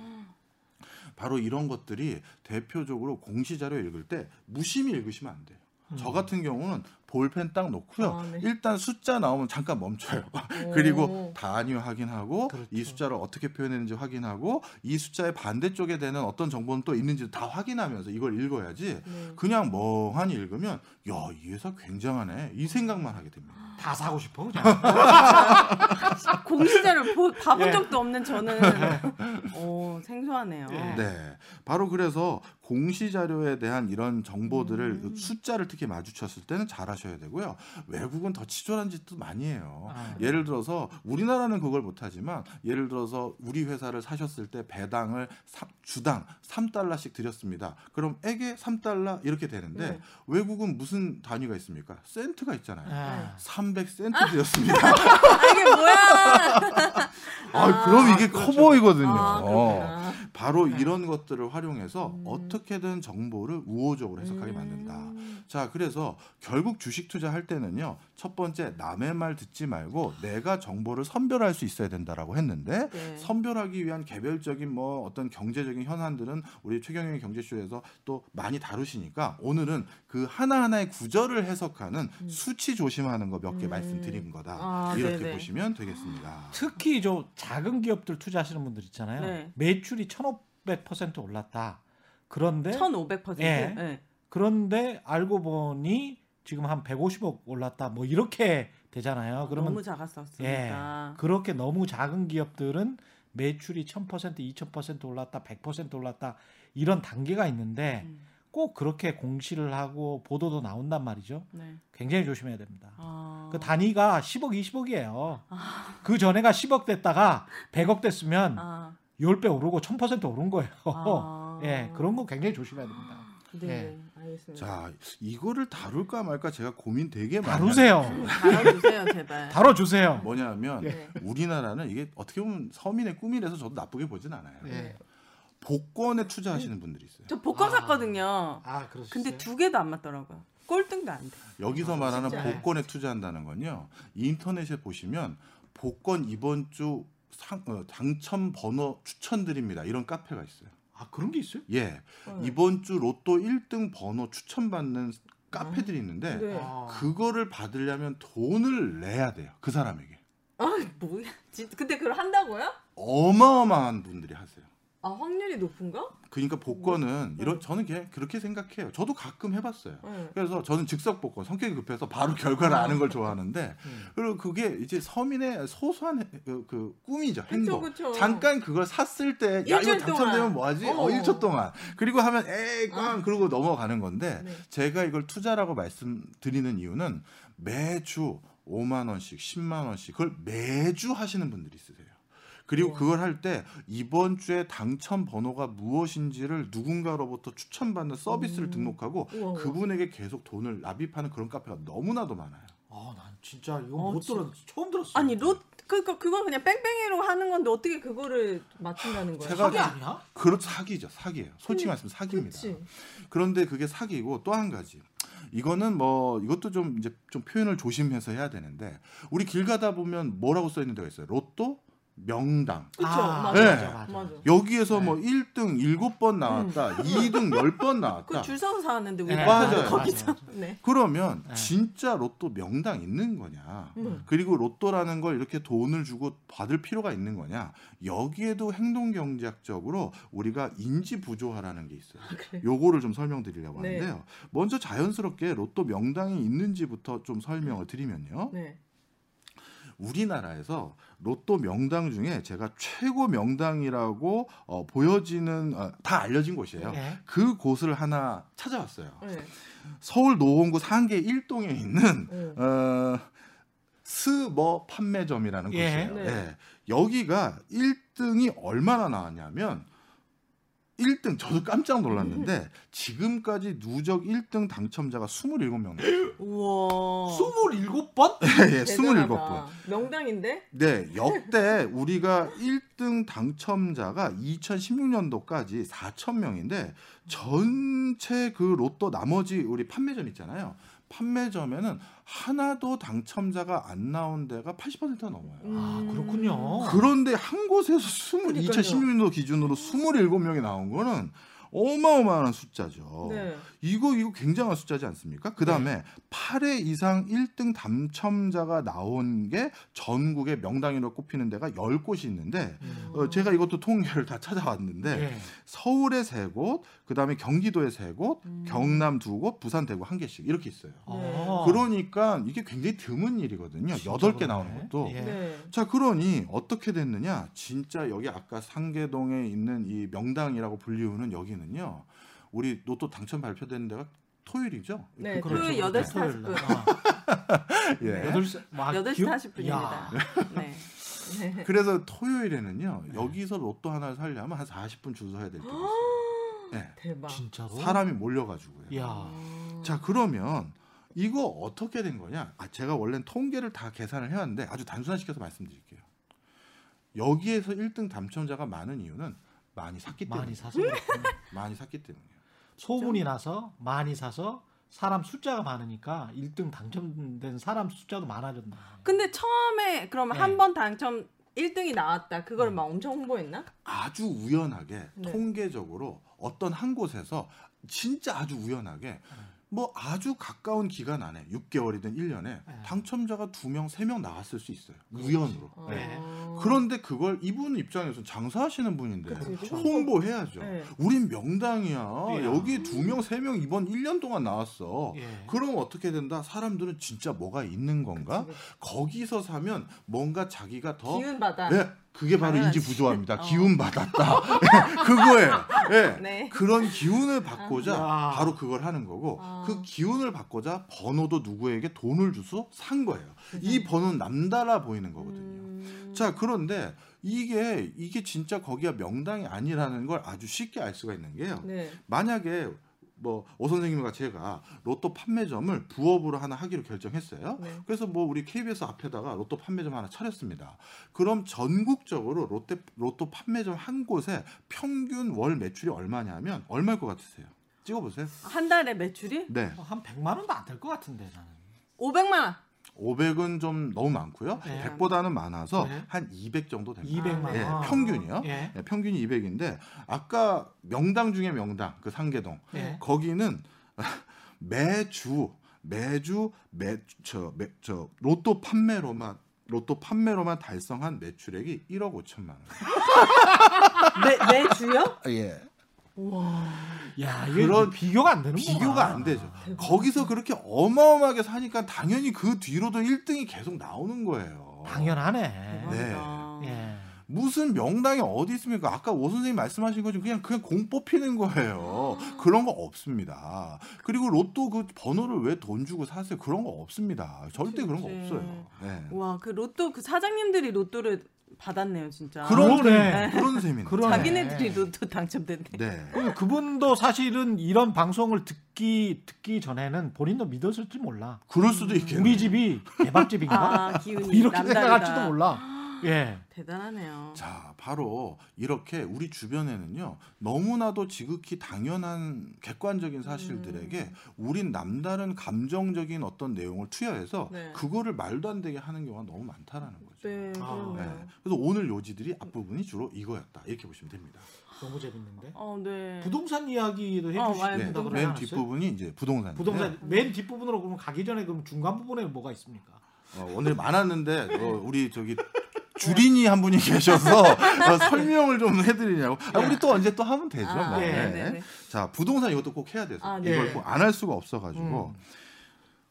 바로 이런 것들이 대표적으로 공시자료 읽을 때 무심히 읽으시면 안 돼요. 저 같은 경우는 볼펜 딱 놓고요. 아, 네. 일단 숫자 나오면 잠깐 멈춰요. 오. 그리고 단위 확인하고 그렇죠. 이 숫자를 어떻게 표현했는지 확인하고 이 숫자의 반대쪽에 되는 어떤 정보는 또 있는지 다 확인하면서 이걸 읽어야지. 네. 그냥 멍하니 읽으면 야, 이 회사 굉장하네. 이 생각만 하게 됩니다. 다 사고 싶어 그냥. 공시자를 보, 봐본 예. 적도 없는 저는 오 생소하네요. 예. 네. 바로 그래서 공시 자료에 대한 이런 정보들을 음. 숫자를 특히 마주쳤을 때는 잘하 셔야 되고요. 외국은 더 치졸한 짓도 많이 해요. 아. 예를 들어서 우리나라는 그걸 못하지만 예를 들어서 우리 회사를 사셨을 때 배당을 삼- 주당 3달러씩 드렸습니다. 그럼 에게 3달러 이렇게 되는데 네. 외국은 무슨 단위가 있습니까? 센트가 있잖아요. 아. 300센트 드렸습니다. 아, 이게 뭐야? 아, 그럼 이게 커 보이거든요. 아, 그렇구나. 바로 네. 이런 것들을 활용해서 음. 어떻게든 정보를 우호적으로 해석하게 만든다. 음. 자, 그래서 결국 주식 투자할 때는요. 첫 번째 남의 말 듣지 말고 내가 정보를 선별할 수 있어야 된다라고 했는데 네. 선별하기 위한 개별적인 뭐 어떤 경제적인 현안들은 우리 최경영의 경제쇼에서 또 많이 다루시니까 오늘은 그 하나하나의 구절을 해석하는 수치 조심하는 거 몇개 음. 말씀드린 거다. 아, 이렇게 네네. 보시면 되겠습니다. 특히 저 작은 기업들 투자하시는 분들 있잖아요. 네. 매출이 1,500% 올랐다. 그런데 1,500%. 예. 네. 그런데 알고 보니 지금 한 150억 올랐다. 뭐 이렇게 되잖아요. 그러면 너무 예. 작았었으니까. 그렇게 너무 작은 기업들은 매출이 1000%, 2000% 올랐다, 100% 올랐다 이런 단계가 있는데 음. 꼭 그렇게 공시를 하고 보도도 나온단 말이죠. 네. 굉장히 조심해야 됩니다. 아. 그 단위가 10억, 20억이에요. 그 전에가 10억 됐다가 100억 됐으면 아. 10배 오르고 1000% 오른 거예요. 아. 예, 그런 거 굉장히 조심해야 됩니다. 네. 예. 알겠습니다. 자, 이거를 다룰까 말까 제가 고민 되게 많이 다루세요. 다뤄주세요, 제발. 다뤄주세요. 뭐냐면 예. 네. 우리나라는 이게 어떻게 보면 서민의 꿈이라서 저도 나쁘게 보진 않아요. 예. 복권에 투자하시는 분들이 있어요. 저 복권 아. 샀거든요. 아, 그렇어요. 근데 두 개도 안 맞더라고요. 꼴등도 안 돼. 여기서 아, 말하는 진짜? 복권에 투자한다는 건요. 인터넷에 보시면 복권 이번 주 상, 어, 당첨 번호 추천드립니다. 이런 카페가 있어요. 아, 그런 게 있어요? 예. 네. 이번 주 로또 1등 번호 추천받는 카페들이 있는데 네. 아. 그거를 받으려면 돈을 내야 돼요. 그 사람에게. 아, 뭐야? 진짜 근데 그걸 한다고요? 어마어마한 분들이 하세요. 아, 확률이 높은가? 그러니까 복권은 이런 저는 그렇게 생각해요. 저도 가끔 해봤어요. 네. 그래서 저는 즉석 복권 성격이 급해서 바로 결과를 아는 걸 좋아하는데 음. 그리고 그게 이제 서민의 소소한 해- 그, 그 꿈이죠 행복. 그쵸. 잠깐 그걸 샀을 때 야 이거 당첨되면. 뭐하지? 어. 어 1초 동안 그리고 하면 에이 꽝 그러고 넘어가는 건데 네. 제가 이걸 투자라고 말씀드리는 이유는 매주 5만 원씩 10만 원씩 그걸 매주 하시는 분들이 있으세요. 그리고 우와. 그걸 할 때 이번 주에 당첨 번호가 무엇인지를 누군가로부터 추천받는 서비스를 음. 등록하고 우와, 우와. 그분에게 계속 돈을 납입하는 그런 카페가 너무나도 많아요. 아, 난 진짜 이거 어, 못 진짜. 들었 처음 들었어. 아니 로 그거 그건 그냥 뺑뺑이로 하는 건데 어떻게 그거를 맞춘다는 거야? 제가- 사기 아니야? 그렇 사기죠, 사기예요. 솔직히 말씀면 사기입니다. 그렇지. 그런데 그게 사기고 또 한 가지. 이거는 뭐 이것도 좀 이제 좀 표현을 조심해서 해야 되는데 우리 길 가다 보면 뭐라고 써 있는 데가 있어요. 로또, 명당. 그쵸, 아, 맞아. 네. 맞아, 맞아. 맞아. 여기에서 네. 뭐 1등 7번 나왔다. 2등 10번 나왔다. 그 줄 서서 사는데 우리 네, 맞아요. 거기서. 네. 그러면 네. 진짜 로또 명당 있는 거냐? 음. 그리고 로또라는 걸 이렇게 돈을 주고 받을 필요가 있는 거냐? 여기에도 행동 경제학적으로 우리가 인지 부조화라는 게 있어요. 그래. 요거를 좀 설명드리려고 네. 하는데요. 먼저 자연스럽게 로또 명당이 있는지부터 좀 설명을 드리면요. 네. 우리나라에서 로또 명당 중에 제가 최고 명당이라고 어, 보여지는 어, 다 알려진 곳이에요. 네. 그 곳을 하나 찾아왔어요. 네. 서울 노원구 상계 1동에 있는 네. 어, 스머 판매점이라는 예. 곳이에요. 네. 예. 여기가 1등이 얼마나 나왔냐면 1등 저도 깜짝 놀랐는데 지금까지 누적 1등 당첨자가 27명 나왔어요. 우와. 27번? 예, 27번. 대단하다. 명당인데? 네, 역대 우리가 1등 당첨자가 2016년도까지 4천 명인데 전체 그 로또 나머지 우리 판매점 있잖아요. 판매점에는 하나도 당첨자가 안 나온 데가 80%가 넘어요. 아, 음. 그렇군요. 그런데 한 곳에서 20, 그러니까요. 2016년도 기준으로 27명이 나온 거는 어마어마한 숫자죠. 네. 이거 이거 굉장한 숫자지 않습니까? 그다음에 8회 이상 1등 당첨자가 나온 게 전국의 명당으로 꼽히는 데가 10곳이 있는데 음. 어, 제가 이것도 통계를 다 찾아왔는데 예. 서울에 세 곳, 그다음에 경기도에 세 곳, 음. 경남 두 곳, 부산 대구 한 개씩 이렇게 있어요. 아. 그러니까 이게 굉장히 드문 일이거든요. 진짜 여덟 개 그러네. 나오는 것도. 예. 네. 자, 그러니 어떻게 됐느냐? 진짜 여기 아까 상계동에 있는 이 명당이라고 불리우는 여기는요. 우리 로또 당첨 발표되는 데가 토요일이죠. 네. 그렇죠. 토요일 8시 토요일 40분. 날. 아, 예. 여덟 시막 8시 기억- 40분입니다. 야. 네. 네. 그래서 토요일에는요. 네. 여기서 로또 하나를 살려면 한 40분 줄 서야 될 때가 있어요. 네. 대박. 진짜로? 사람이 몰려가지고요. 야. 아. 자, 그러면 이거 어떻게 된 거냐? 아, 제가 원래는 통계를 다 계산을 해왔는데 아주 단순화시켜서 말씀드릴게요. 여기에서 1등 당첨자가 많은 이유는 많이 샀기 때문에 많이 사서 그렇군요. 많이 샀기 때문이에요. 소문이 나서 많이 사서 사람 숫자가 많으니까 1등 당첨된 사람 숫자도 많아졌나. 근데 처음에 그러면 네. 한번 당첨 1등이 나왔다. 그걸 막 엄청 홍보했나? 아주 우연하게 네. 통계적으로 어떤 한 곳에서 진짜 아주 우연하게 뭐 아주 가까운 기간 안에 6개월이든 1년에 네. 당첨자가 2명, 3명 나왔을 수 있어요. 우연으로. 네. 어. 그런데 그걸 이분 입장에서는 장사하시는 분인데 그치, 그치. 홍보해야죠. 네. 우린 명당이야. 야. 여기 두 명, 세 명 이번 1년 동안 나왔어. 예. 그럼 어떻게 된다? 사람들은 진짜 뭐가 있는 건가? 그치, 그치. 거기서 사면 뭔가 자기가 더 기운 받아. 예, 그게 바로. 인지 부조화입니다. 어. 기운 받았다. 예, 그거예요. 예. 네. 그런 기운을 받고자 아. 바로 그걸 하는 거고 아. 그 기운을 받고자 번호도 누구에게 돈을 주서 산 거예요. 이 번호는 남달라 보이는 거거든요. 음. 자 그런데 이게 이게 진짜 거기가 명당이 아니라는 걸 아주 쉽게 알 수가 있는 게요. 네. 만약에 뭐오 선생님과 제가 로또 판매점을 부업으로 하나 하기로 결정했어요. 네. 그래서 뭐 우리 KBS 앞에다가 로또 판매점 하나 차렸습니다. 그럼 전국적으로 롯데 로또 판매점 한 곳에 평균 월 매출이 얼마냐면 얼마일 것 같으세요? 찍어보세요. 한 달에 매출이 네, 뭐한 100만 원도 안 될 것 같은데 나는. 500만 원. 500은 좀 너무 많고요. 네. 100보다는 많아서 네. 한200 정도 됩니다. 200만 예, 원. 평균이요. 예. 예, 평균이 200인데 아까 명당 중에 명당 그 상계동 예. 거기는 매주 매주 매저저 로또 판매로만 로또 판매로만 달성한 매출액이 1억 5천만 원. 매, 매주요? 예. 야, 이게 그런 비교가 안 되는 비교가 안 되죠. 거기서 그렇게 어마어마하게 사니까 당연히 그 뒤로도 1등이 계속 나오는 거예요. 당연하네. 대박이다. 예. 무슨 명당이 어디 있습니까? 아까 오 선생님 말씀하신 것처럼 그냥 그냥 공 뽑히는 거예요. 그런 거 없습니다. 그리고 로또 그 번호를 왜 돈 주고 사세요? 그런 거 없습니다. 절대 그런 거 그치. 없어요. 네. 와, 그 로또 그 사장님들이 로또를 받았네요, 진짜. 그런. 셈, 그런 셈이네. 그러네. 자기네들이 로또 당첨됐네. 네. 그- 그분도 사실은 이런 방송을 듣기 듣기 전에는 본인도 믿었을지 몰라. 그럴 수도 있겠네. 우리 집이 개밥집인가? 아, 기운이 이렇게 남다르다. 생각할지도 몰라. 예. 대단하네요. 자, 바로 이렇게 우리 주변에는요 너무나도 지극히 당연한 객관적인 사실들에게 음. 우린 남다른 감정적인 어떤 내용을 투여해서 네. 그거를 말도 안 되게 하는 경우가 너무 많다라는 거죠. 네, 아. 네. 그래서 오늘 요지들이 앞부분이 주로 이거였다 이렇게 보시면 됩니다. 너무 재밌는데. 어, 네. 부동산 이야기도 어, 해주시고 맞아요. 네. 그러지 맨? 뒷부분이 이제 부동산. 부동산 맨 뒷부분으로 그러면 가기 전에 그럼 중간 부분에 뭐가 있습니까? 어, 오늘 많았는데 어, 우리 저기 주린이 한 분이 계셔서 어, 설명을 좀 해드리냐고. 아, 우리 또 언제 또 하면 되죠. 아, 뭐. 네, 네. 네, 네. 자 부동산 이것도 꼭 해야 돼서 아, 네. 이걸 꼭 안 할 수가 없어가지고 음.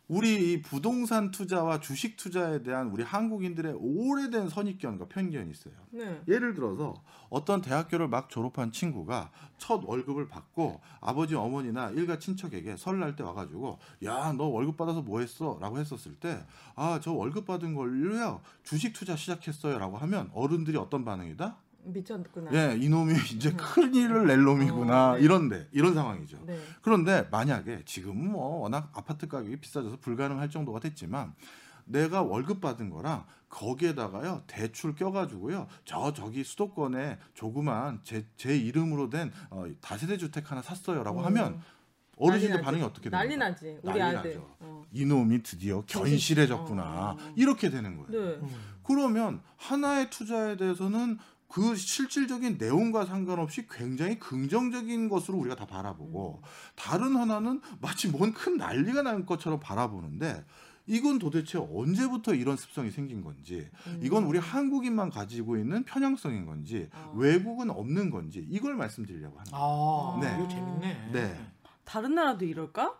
우리 이 부동산 투자와 주식 투자에 대한 우리 한국인들의 오래된 선입견과 편견이 있어요. 네. 예를 들어서 어떤 대학교를 막 졸업한 친구가 첫 월급을 받고 아버지 어머니나 일가 친척에게 설날 때 와가지고 야 너 월급 받아서 뭐 했어?라고 했었을 때 아 저 월급 받은 걸로요 주식 투자 시작했어요라고 하면 어른들이 어떤 반응이다? 미쳤구나. 예 이놈이 이제 큰 일을 낼 놈이구나 어, 네. 이런데 이런 상황이죠. 네. 그런데 만약에 지금은 뭐 워낙 아파트 가격이 비싸져서 불가능할 정도가 됐지만 내가 월급 받은 거랑 거기에다가요 대출 껴가지고요 저 저기 수도권에 조그만 제, 제 이름으로 된 어, 다세대 주택 하나 샀어요라고 음. 하면 어르신들 난리 반응이. 어떻게 난리 됩니까? 나지. 우리 난리 아들. 어. 이놈이 드디어 견실해졌구나 어, 어. 이렇게 되는 거예요. 네. 음. 그러면 하나의 투자에 대해서는 그 실질적인 내용과 상관없이 굉장히 긍정적인 것으로 우리가 다 바라보고 다른 하나는 마치 뭔 큰 난리가 난 것처럼 바라보는데 이건 도대체 언제부터 이런 습성이 생긴 건지 음. 이건 우리 한국인만 가지고 있는 편향성인 건지 아. 외국은 없는 건지 이걸 말씀드리려고 합니다. 아, 네. 이거 재밌네. 네. 다른 나라도 이럴까?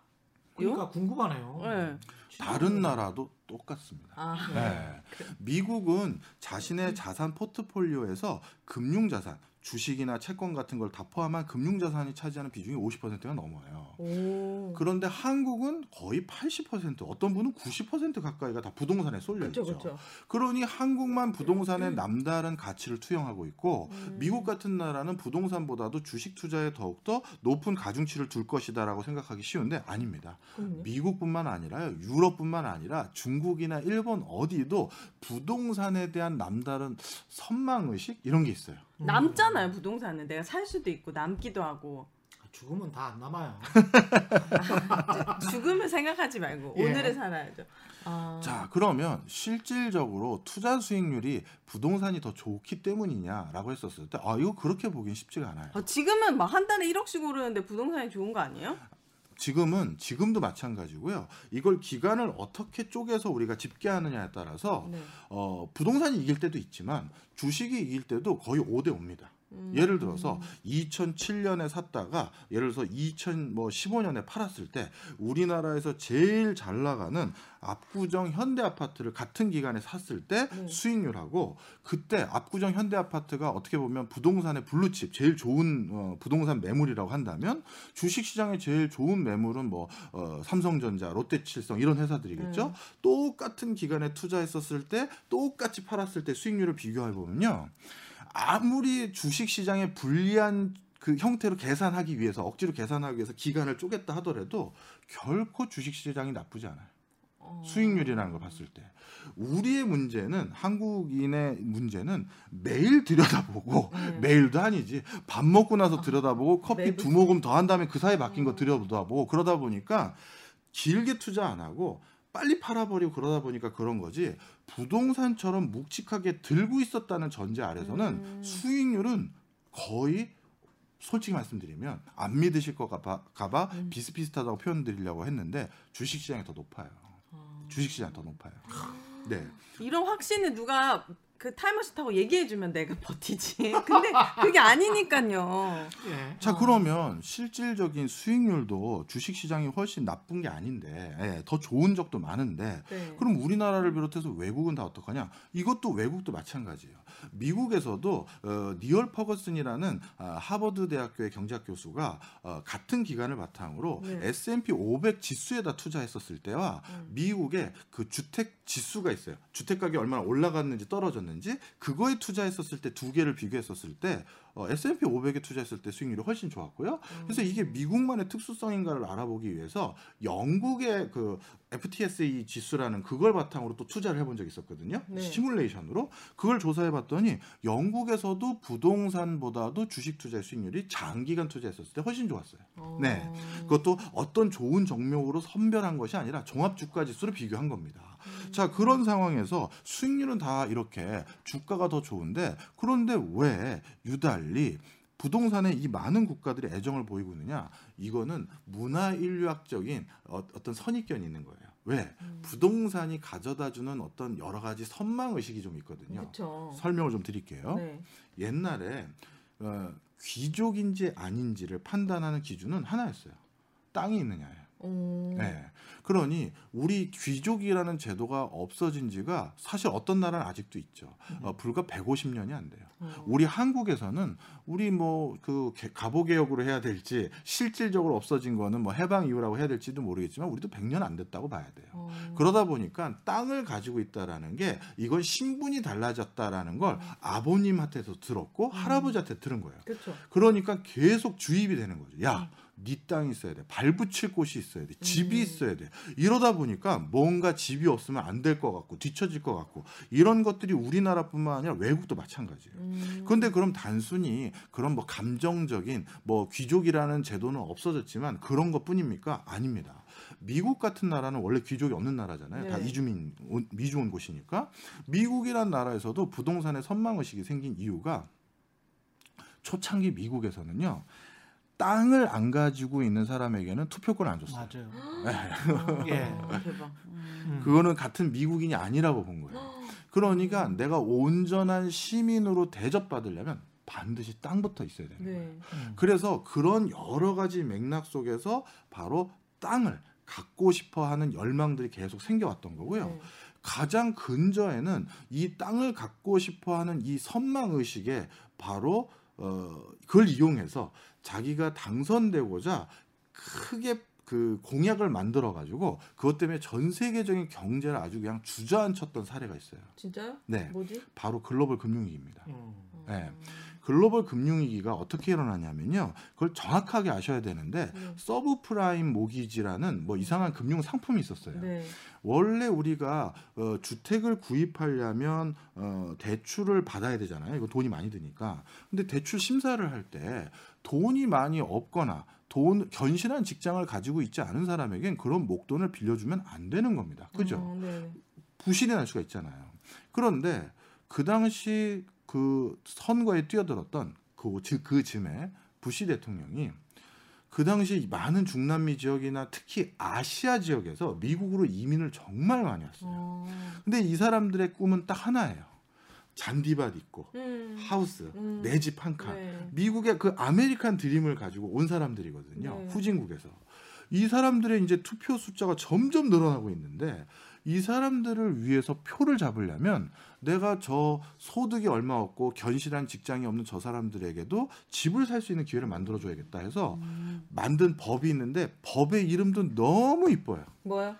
그러니까 궁금하네요. 네. 다른 나라도 똑같습니다. 아. 네. 미국은 자신의 자산 포트폴리오에서 금융 자산, 주식이나 채권 같은 걸 다 포함한 금융자산이 차지하는 비중이 50%가 넘어요. 오. 그런데 한국은 거의 80%, 어떤 분은 90% 가까이가 다 부동산에 쏠려 그렇죠, 있죠. 그렇죠. 그러니 한국만 부동산에 남다른 가치를 투영하고 있고 음. 미국 같은 나라는 부동산보다도 주식 투자에 더욱더 높은 가중치를 둘 것이다라고 생각하기 쉬운데 아닙니다. 그럼요. 미국뿐만 아니라요, 유럽뿐만 아니라 중국이나 일본 어디도 부동산에 대한 남다른 선망 의식 이런 게 있어요. 남잖아요 부동산은 내가 살 수도 있고 남기도 하고 죽으면 다안 남아요. 죽음을 생각하지 말고 예. 오늘을 살아야죠. 아. 자, 그러면 실질적으로 투자 수익률이 부동산이 더 좋기 때문이냐라고 했었을 때, 아 이거 그렇게 보긴 쉽지가 않아요. 아, 지금은 막 한 달에 1억씩 오르는데 부동산이 좋은 거 아니에요? 지금은 지금도 마찬가지고요. 이걸 기간을 어떻게 쪼개서 우리가 집계하느냐에 따라서 네. 어, 부동산이 이길 때도 있지만 주식이 이길 때도 거의 5대 5입니다. 음. 예를 들어서 2007년에 샀다가 예를 들어서 2015년에 팔았을 때 우리나라에서 제일 잘 나가는 압구정 현대 아파트를 같은 기간에 샀을 때 네. 수익률하고 그때 압구정 현대 아파트가 어떻게 보면 부동산의 블루칩 제일 좋은 어, 부동산 매물이라고 한다면 주식 시장에 제일 좋은 매물은 뭐 어, 삼성전자, 롯데칠성 이런 회사들이겠죠. 음. 똑같은 기간에 투자했었을 때 똑같이 팔았을 때 수익률을 비교해 보면요. 아무리 주식 시장에 불리한 그 형태로 계산하기 위해서 억지로 계산하기 위해서 기간을 쪼갰다 하더라도 결코 주식 시장이 나쁘지 않아요. 어. 수익률이라는 걸 봤을 때 우리의 문제는 한국인의 문제는 매일 들여다보고 네. 매일도 아니지 밥 먹고 나서 들여다보고 커피 두 모금 더 한 다음에 그 사이 바뀐 거 음. 들여다보고 그러다 보니까 길게 투자 안 하고 빨리 팔아버리고 그러다 보니까 그런 거지 부동산처럼 묵직하게 들고 있었다는 전제 아래서는 음. 수익률은 거의 솔직히 말씀드리면 안 믿으실 것 같아 가봐 음. 비슷비슷하다고 표현드리려고 했는데 주식시장이 더 높아요. 아. 주식시장 더 높아요. 네, 이런 확신을 누가 그 타임머신 타고 얘기해주면 내가 버티지. 근데 그게 아니니까요. 예. 자 어. 그러면 실질적인 수익률도 주식 시장이 훨씬 나쁜 게 아닌데 예, 더 좋은 적도 많은데 네. 그럼 우리나라를 비롯해서 외국은 다 어떡하냐? 이것도 외국도 마찬가지예요. 미국에서도 어, 니얼 퍼거슨이라는 아, 하버드 대학교의 경제학 교수가 어, 같은 기간을 바탕으로 네. S&P 500 지수에다 투자했었을 때와 음. 미국의 그 주택 지수가 있어요. 주택 가격이 얼마나 올라갔는지 떨어졌는지 그거에 투자했었을 때 두 개를 비교했었을 때 어, S&P 500에 투자했을 때 수익률이 훨씬 좋았고요. 그래서 이게 미국만의 특수성인가를 알아보기 위해서 영국의 그 FTSE 지수라는 그걸 바탕으로 또 투자를 해본 적이 있었거든요. 네. 시뮬레이션으로 그걸 조사해봤더니 영국에서도 부동산보다도 주식 투자의 수익률이 장기간 투자했었을 때 훨씬 좋았어요. 어. 네. 그것도 어떤 좋은 종목으로 선별한 것이 아니라 종합 주가 지수를 비교한 겁니다. 자, 그런 상황에서 수익률은 다 이렇게 주가가 더 좋은데 그런데 왜 유달리 부동산에 이 많은 국가들이 애정을 보이고 있느냐? 이거는 문화 인류학적인 어, 어떤 선입견이 있는 거예요. 왜? 부동산이 가져다 주는 어떤 여러 가지 선망 의식이 좀 있거든요. 그렇죠. 설명을 좀 드릴게요. 네. 옛날에 어, 귀족인지 아닌지를 판단하는 기준은 하나였어요. 땅이 있느냐예요. 어. 네. 그러니 우리 귀족이라는 제도가 없어진 지가 사실 어떤 나라는 아직도 있죠. 어, 불과 150년이 안 돼요. 어. 우리 한국에서는 우리 뭐 그 가보 개혁으로 해야 될지 실질적으로 없어진 거는 뭐 해방 이후라고 해야 될지도 모르겠지만 우리도 100년 안 됐다고 봐야 돼요. 어. 그러다 보니까 땅을 가지고 있다라는 게 이건 신분이 달라졌다라는 걸 아버님한테서 들었고 할아버지한테 들은 거예요. 그렇죠. 그러니까 계속 주입이 되는 거죠. 야, 네 땅이 있어야 돼. 발 붙일 곳이 있어야 돼. 집이 음. 있어야 돼. 이러다 보니까 뭔가 집이 없으면 안 될 것 같고 뒤처질 것 같고 이런 것들이 우리나라뿐만 아니라 외국도 마찬가지예요. 음. 그런데 그럼 단순히 그런 뭐 감정적인 뭐 귀족이라는 제도는 없어졌지만 그런 것뿐입니까? 아닙니다. 미국 같은 나라는 원래 귀족이 없는 나라잖아요. 다 네. 이주민 온- 미주 온 곳이니까 미국이란 나라에서도 부동산에 선망 의식이 생긴 이유가 초창기 미국에서는요. 땅을 안 가지고 있는 사람에게는 투표권을 안 줬어요. 맞아요. 예. 어, 대박. 음. 그거는 같은 미국인이 아니라고 본 거예요. 그러니까 내가 온전한 시민으로 대접받으려면 반드시 땅부터 있어야 되는 거예요. 네. 그래서 그런 여러 가지 맥락 속에서 바로 땅을 갖고 싶어 하는 열망들이 계속 생겨왔던 거고요. 네. 가장 근저에는 이 땅을 갖고 싶어 하는 이 선망 의식에 바로 어, 그걸 이용해서 자기가 당선되고자 크게 그 공약을 만들어 가지고 그것 때문에 전 세계적인 경제를 아주 그냥 주저앉혔던 사례가 있어요. 진짜요? 네. 뭐지? 바로 글로벌 금융위기입니다. 음. 네. 글로벌 금융위기가 어떻게 일어나냐면요. 그걸 정확하게 아셔야 되는데 네. 서브프라임 모기지라는 뭐 이상한 금융 상품이 있었어요. 네. 원래 우리가 어, 주택을 구입하려면 어, 대출을 받아야 되잖아요. 이거 돈이 많이 드니까. 근데 대출 심사를 할 때 돈이 많이 없거나 돈 견실한 직장을 가지고 있지 않은 사람에겐 그런 목돈을 빌려주면 안 되는 겁니다. 그죠? 어, 네. 부실이 날 수가 있잖아요. 그런데 그 당시 그 선거에 뛰어들었던 그, 즈- 그 즈음에 부시 대통령이 그 당시 많은 중남미 지역이나 특히 아시아 지역에서 미국으로 이민을 정말 많이 왔어요. 어. 근데 이 사람들의 꿈은 딱 하나예요. 잔디밭 있고 음. 하우스 음. 내집 한 칸. 네. 미국의 그 아메리칸 드림을 가지고 온 사람들이거든요. 네. 후진국에서. 이 사람들의 이제 투표 숫자가 점점 늘어나고 있는데 이 사람들을 위해서 표를 잡으려면 내가 저 소득이 얼마 없고 견실한 직장이 없는 저 사람들에게도 집을 살 수 있는 기회를 만들어 줘야겠다 해서 음. 만든 법이 있는데 법의 이름도 너무 이뻐요. 뭐야?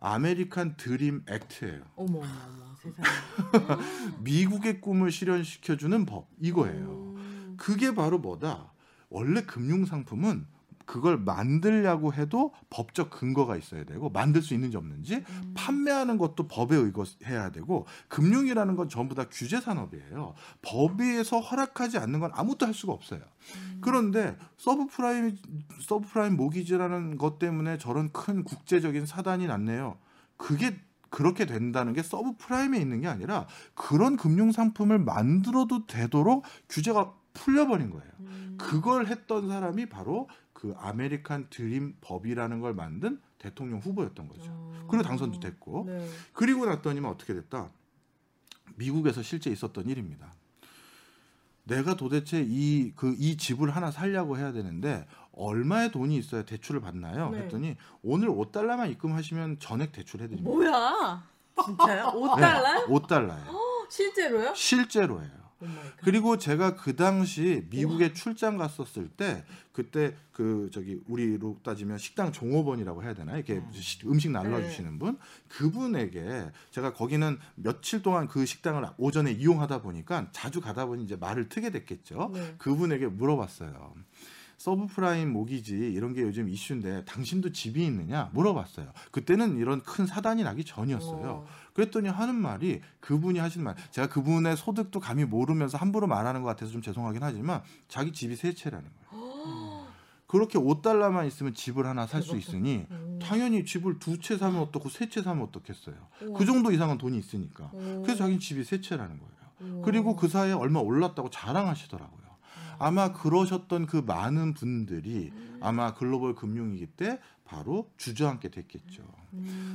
American Dream Act예요. 어머 어머 어머 세상에. 미국의 꿈을 실현시켜 주는 법 이거예요. 음. 그게 바로 뭐다? 원래 금융 상품은 그걸 만들려고 해도 법적 근거가 있어야 되고 만들 수 있는지 없는지 음. 판매하는 것도 법에 의거해야 되고 금융이라는 건 전부 다 규제 산업이에요. 법에서 허락하지 않는 건 아무것도 할 수가 없어요. 음. 그런데 서브프라임 서브프라임 모기지라는 것 때문에 저런 큰 국제적인 사단이 났네요. 그게 그렇게 된다는 게 서브프라임에 있는 게 아니라 그런 금융 상품을 만들어도 되도록 규제가 풀려버린 거예요. 음. 그걸 했던 사람이 바로 그 아메리칸 드림 법이라는 걸 만든 대통령 후보였던 거죠. 어. 그리고 당선도 됐고 네. 그리고 났더니만 어떻게 됐다. 미국에서 실제 있었던 일입니다. 내가 도대체 이 그이 집을 하나 살려고 해야 되는데 얼마의 돈이 있어야 대출을 받나요? 네. 했더니 오늘 5달러만 입금하시면 전액 대출해 드립니다. 뭐야? 진짜요? 5달러? 5달러예요. 실제로요? 실제로예요. Oh my God. 그리고 제가 그 당시 미국에 출장 갔었을 때 그때 그 저기 우리로 따지면 식당 종업원이라고 해야 되나 이렇게 시- 음식 날라주시는 분 그분에게 제가 거기는 며칠 동안 그 식당을 오전에 이용하다 보니까 자주 가다 보니 이제 말을 트게 됐겠죠. 네. 그분에게 물어봤어요. 서브프라임 모기지 이런 게 요즘 이슈인데 당신도 집이 있느냐 물어봤어요. 그때는 이런 큰 사단이 나기 전이었어요. 어. 그랬더니 하는 말이 그분이 하시는 말 제가 그분의 소득도 감히 모르면서 함부로 말하는 것 같아서 좀 죄송하긴 하지만 자기 집이 세 채라는 거예요. 그렇게 5달러만 있으면 집을 하나 살 수 있으니 당연히 집을 두 채 사면 어떻고 세 채 사면 어떻겠어요. 그 정도 이상은 돈이 있으니까. 그래서 자기는 집이 세 채라는 거예요. 그리고 그 사이에 얼마 올랐다고 자랑하시더라고요. 아마 그러셨던 그 많은 분들이 아마 글로벌 금융위기 때 바로 주저앉게 됐겠죠.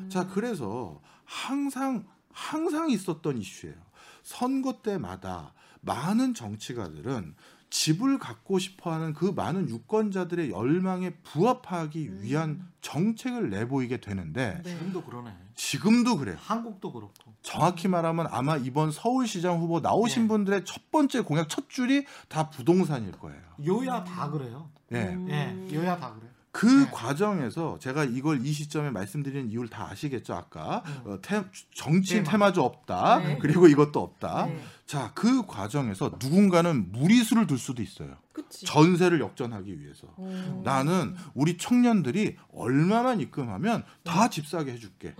자, 그래서 항상 항상 있었던 이슈예요. 선거 때마다 많은 정치가들은 집을 갖고 싶어하는 그 많은 유권자들의 열망에 부합하기 위한 정책을 내보이게 되는데 네. 지금도 그러네. 지금도 그래요. 한국도 그렇고. 정확히 말하면 아마 이번 서울시장 후보 나오신 네. 분들의 첫 번째 공약 첫 줄이 다 부동산일 거예요. 여야 다 그래요. 예. 음. 예, 여야 다 그래. 그 네. 과정에서 제가 이걸 이 시점에 말씀드리는 이유를 다 아시겠죠 아까 음. 어, 테, 정치 테마. 테마주 없다 네. 그리고 이것도 없다 네. 자그 과정에서 누군가는 무리수를 둘 수도 있어요 그치. 전세를 역전하기 위해서 어. 나는 우리 청년들이 얼마만 입금하면 다 집 사게 해줄게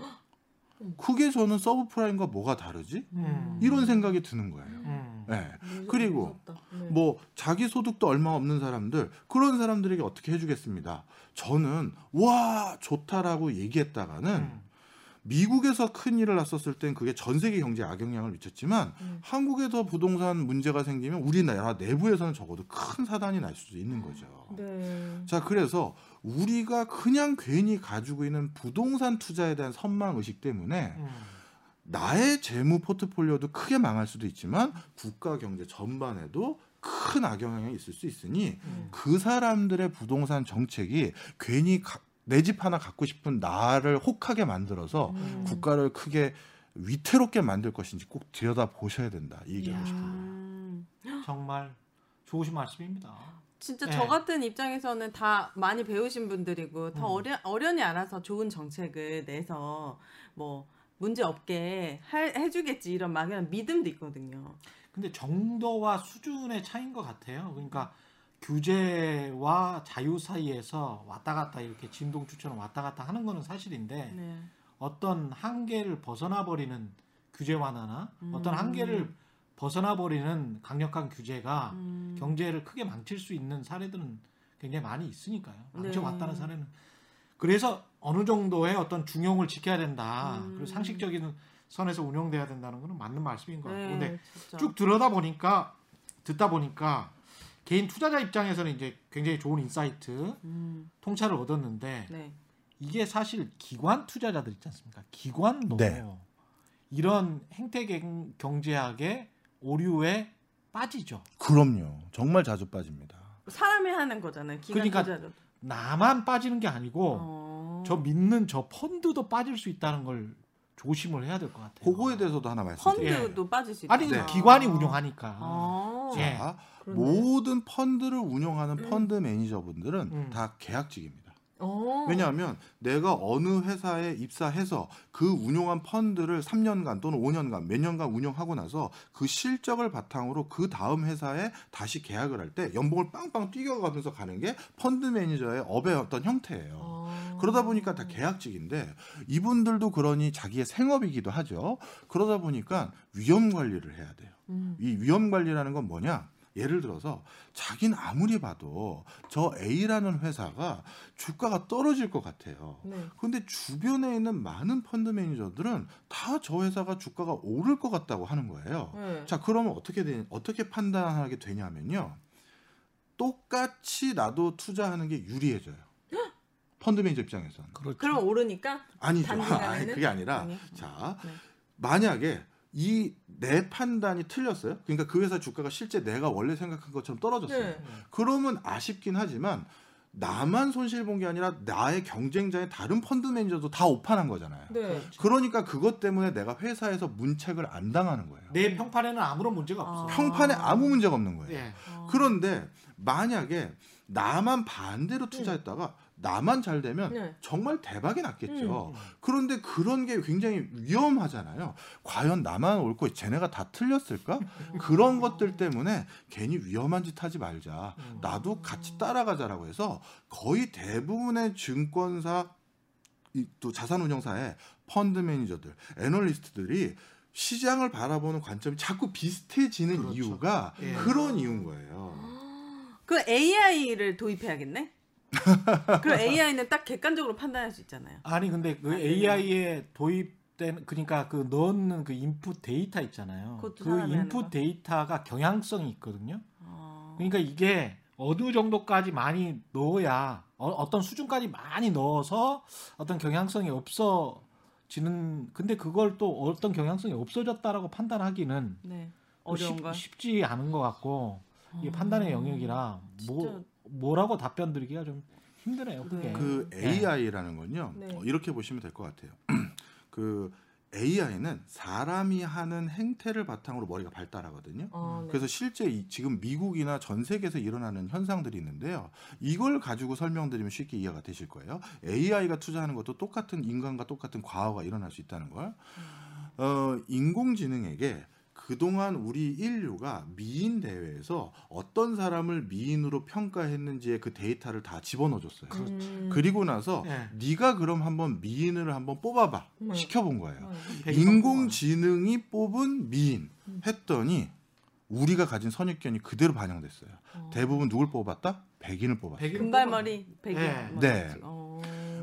그게 저는 서브프라임과 뭐가 다르지 음. 이런 생각이 드는 거예요 음. 네. 그리고. 네. 뭐 자기 소득도 얼마 없는 사람들 그런 사람들에게 어떻게 해주겠습니다. 저는 와 좋다라고 얘기했다가는 음. 미국에서 큰 일을 났었을 땐 그게 전 세계 경제에 악영향을 미쳤지만 음. 한국에서 부동산 문제가 생기면 우리나라 내부에서는 적어도 큰 사단이 날 수도 있는 거죠. 네. 자 그래서 우리가 그냥 괜히 가지고 있는 부동산 투자에 대한 선망 의식 때문에 음. 나의 재무 포트폴리오도 크게 망할 수도 있지만 국가 경제 전반에도 큰 악영향이 있을 수 있으니 음. 그 사람들의 부동산 정책이 괜히 내 집 하나 갖고 싶은 나를 혹하게 만들어서 음. 국가를 크게 위태롭게 만들 것인지 꼭 들여다 보셔야 된다 이 얘기하고 싶은 거예요. 음. 정말 좋으신 말씀입니다. 진짜 네. 저 같은 입장에서는 다 많이 배우신 분들이고 더 음. 어려, 어련히 알아서 좋은 정책을 내서 뭐 문제 없게 할- 해주겠지 이런 막연한 믿음도 있거든요. 근데 정도와 수준의 차이인 것 같아요. 그러니까 규제와 자유 사이에서 왔다 갔다 이렇게 진동주처럼 왔다 갔다 하는 거는 사실인데 네. 어떤 한계를 벗어나 버리는 규제 완화나 음. 어떤 한계를 벗어나 버리는 강력한 규제가 음. 경제를 크게 망칠 수 있는 사례들은 굉장히 많이 있으니까요. 망쳐왔다는 네. 사례는. 그래서 어느 정도의 어떤 중용을 지켜야 된다. 음. 그리고 상식적인 선에서 운영돼야 된다는 거는 맞는 말씀인 것 같고. 근데 네, 진짜. 쭉 들여다 보니까 듣다 보니까 개인 투자자 입장에서는 이제 굉장히 좋은 insight, 음, 통찰을 얻었는데 네. 이게 사실 기관 투자자들 있지 않습니까? 기관도 네. 이런 행태 경- 경제학의 오류에 빠지죠. 그럼요. 정말 자주 빠집니다. 사람이 하는 거잖아요. 그러니까 투자자도. 나만 빠지는 게 아니고 어. 저 믿는 저 펀드도 빠질 수 있다는 걸 조심을 해야 될 것 같아요. 그거에 대해서도 하나 말씀드릴게요. 펀드도 빠질 수 있다. 아니 네. 기관이 운용하니까. 아. 예. 자. 모든 펀드를 운영하는 펀드 매니저분들은 음. 다 계약직입니다. 어. 왜냐하면 내가 어느 회사에 입사해서 그 운용한 펀드를 3년간 또는 5년간 몇 년간 운영하고 나서 그 실적을 바탕으로 그 다음 회사에 다시 계약을 할 때 연봉을 빵빵 뛰겨가면서 가는 게 펀드 매니저의 업의 어떤 형태예요. 어. 그러다 보니까 다 계약직인데 이분들도 그러니 자기의 생업이기도 하죠. 그러다 보니까 위험 관리를 해야 돼요. 음. 이 위험 관리라는 건 뭐냐? 예를 들어서 자기는 아무리 봐도 저 A라는 회사가 주가가 떨어질 것 같아요. 네. 근데 주변에 있는 많은 펀드 매니저들은 다 저 회사가 주가가 오를 것 같다고 하는 거예요. 네. 자, 그러면 어떻게 되, 어떻게 판단하게 되냐면요. 똑같이 나도 투자하는 게 유리해져요. 펀드 매니저 입장에서는. 그렇죠. 그럼 오르니까 아니죠. 아니, 그게 아니라 아니요. 자, 네. 만약에 이 내 판단이 틀렸어요. 그러니까 그 회사 주가가 실제 내가 원래 생각한 것처럼 떨어졌어요. 네. 그러면 아쉽긴 하지만 나만 손실 본 게 아니라 나의 경쟁자의 다른 펀드 매니저도 다 오판한 거잖아요. 네. 그러니까 그것 때문에 내가 회사에서 문책을 안 당하는 거예요. 내 평판에는 아무런 문제가 아. 없어. 평판에 아무 문제가 없는 거예요. 예. 어. 그런데 만약에 나만 반대로 투자했다가 나만 잘 되면 네. 정말 대박이 났겠죠. 음. 그런데 그런 게 굉장히 위험하잖아요. 과연 나만 옳고 쟤네가 다 틀렸을까? 그런 것들 때문에 괜히 위험한 짓 하지 말자. 음. 나도 같이 따라가자라고 해서 거의 대부분의 증권사 이- 또 자산운용사의 펀드 매니저들, 애널리스트들이 시장을 바라보는 관점이 자꾸 비슷해지는 그렇죠. 이유가 예. 그런 이유인 거예요. 그 AI를 도입해야겠네. 그럼 AI는 딱 객관적으로 판단할 수 있잖아요. 아니 근데 그 아, 네. AI에 도입된 그러니까 그 넣는 그 인풋 데이터 있잖아요. 그 인풋 거? 데이터가 경향성이 있거든요. 어. 그러니까 이게 어느 정도까지 많이 넣어야 어, 떤 수준까지 많이 넣어서 어떤 경향성이 없어지는 근데 그걸 또 어떤 경향성이 없어졌다라고 판단하기는 네. 쉽, 쉽지 않은 것 같고 이게 판단의 영역이라 뭐. 뭐라고 답변 드리기가 좀 힘드네요. 그게. 네. 그 네. AI라는 건요. 네. 어, 이렇게 보시면 될 것 같아요. 그 AI는 사람이 하는 행태를 바탕으로 머리가 발달하거든요. 어, 네. 그래서 실제 이- 지금 미국이나 전 세계에서 일어나는 현상들이 있는데요. 이걸 가지고 설명드리면 쉽게 이해가 되실 거예요. AI가 투자하는 것도 똑같은 인간과 똑같은 과거가 일어날 수 있다는 걸. 어, 인공지능에게 그동안 우리 인류가 미인 대회에서 어떤 사람을 미인으로 평가했는지의 그 데이터를 다 집어넣어 줬어요. 음. 그리고 나서 네. 네가 그럼 한번 미인을 한번 뽑아 봐 음. 시켜 본 거예요. 어. 인공지능이 뽑은 미인 했더니 우리가 가진 선입견이 그대로 반영됐어요. 어. 대부분 누굴 뽑았다? 백인을 뽑았어요. 백인 금발머리 백인. 네. 뭐 네. 어.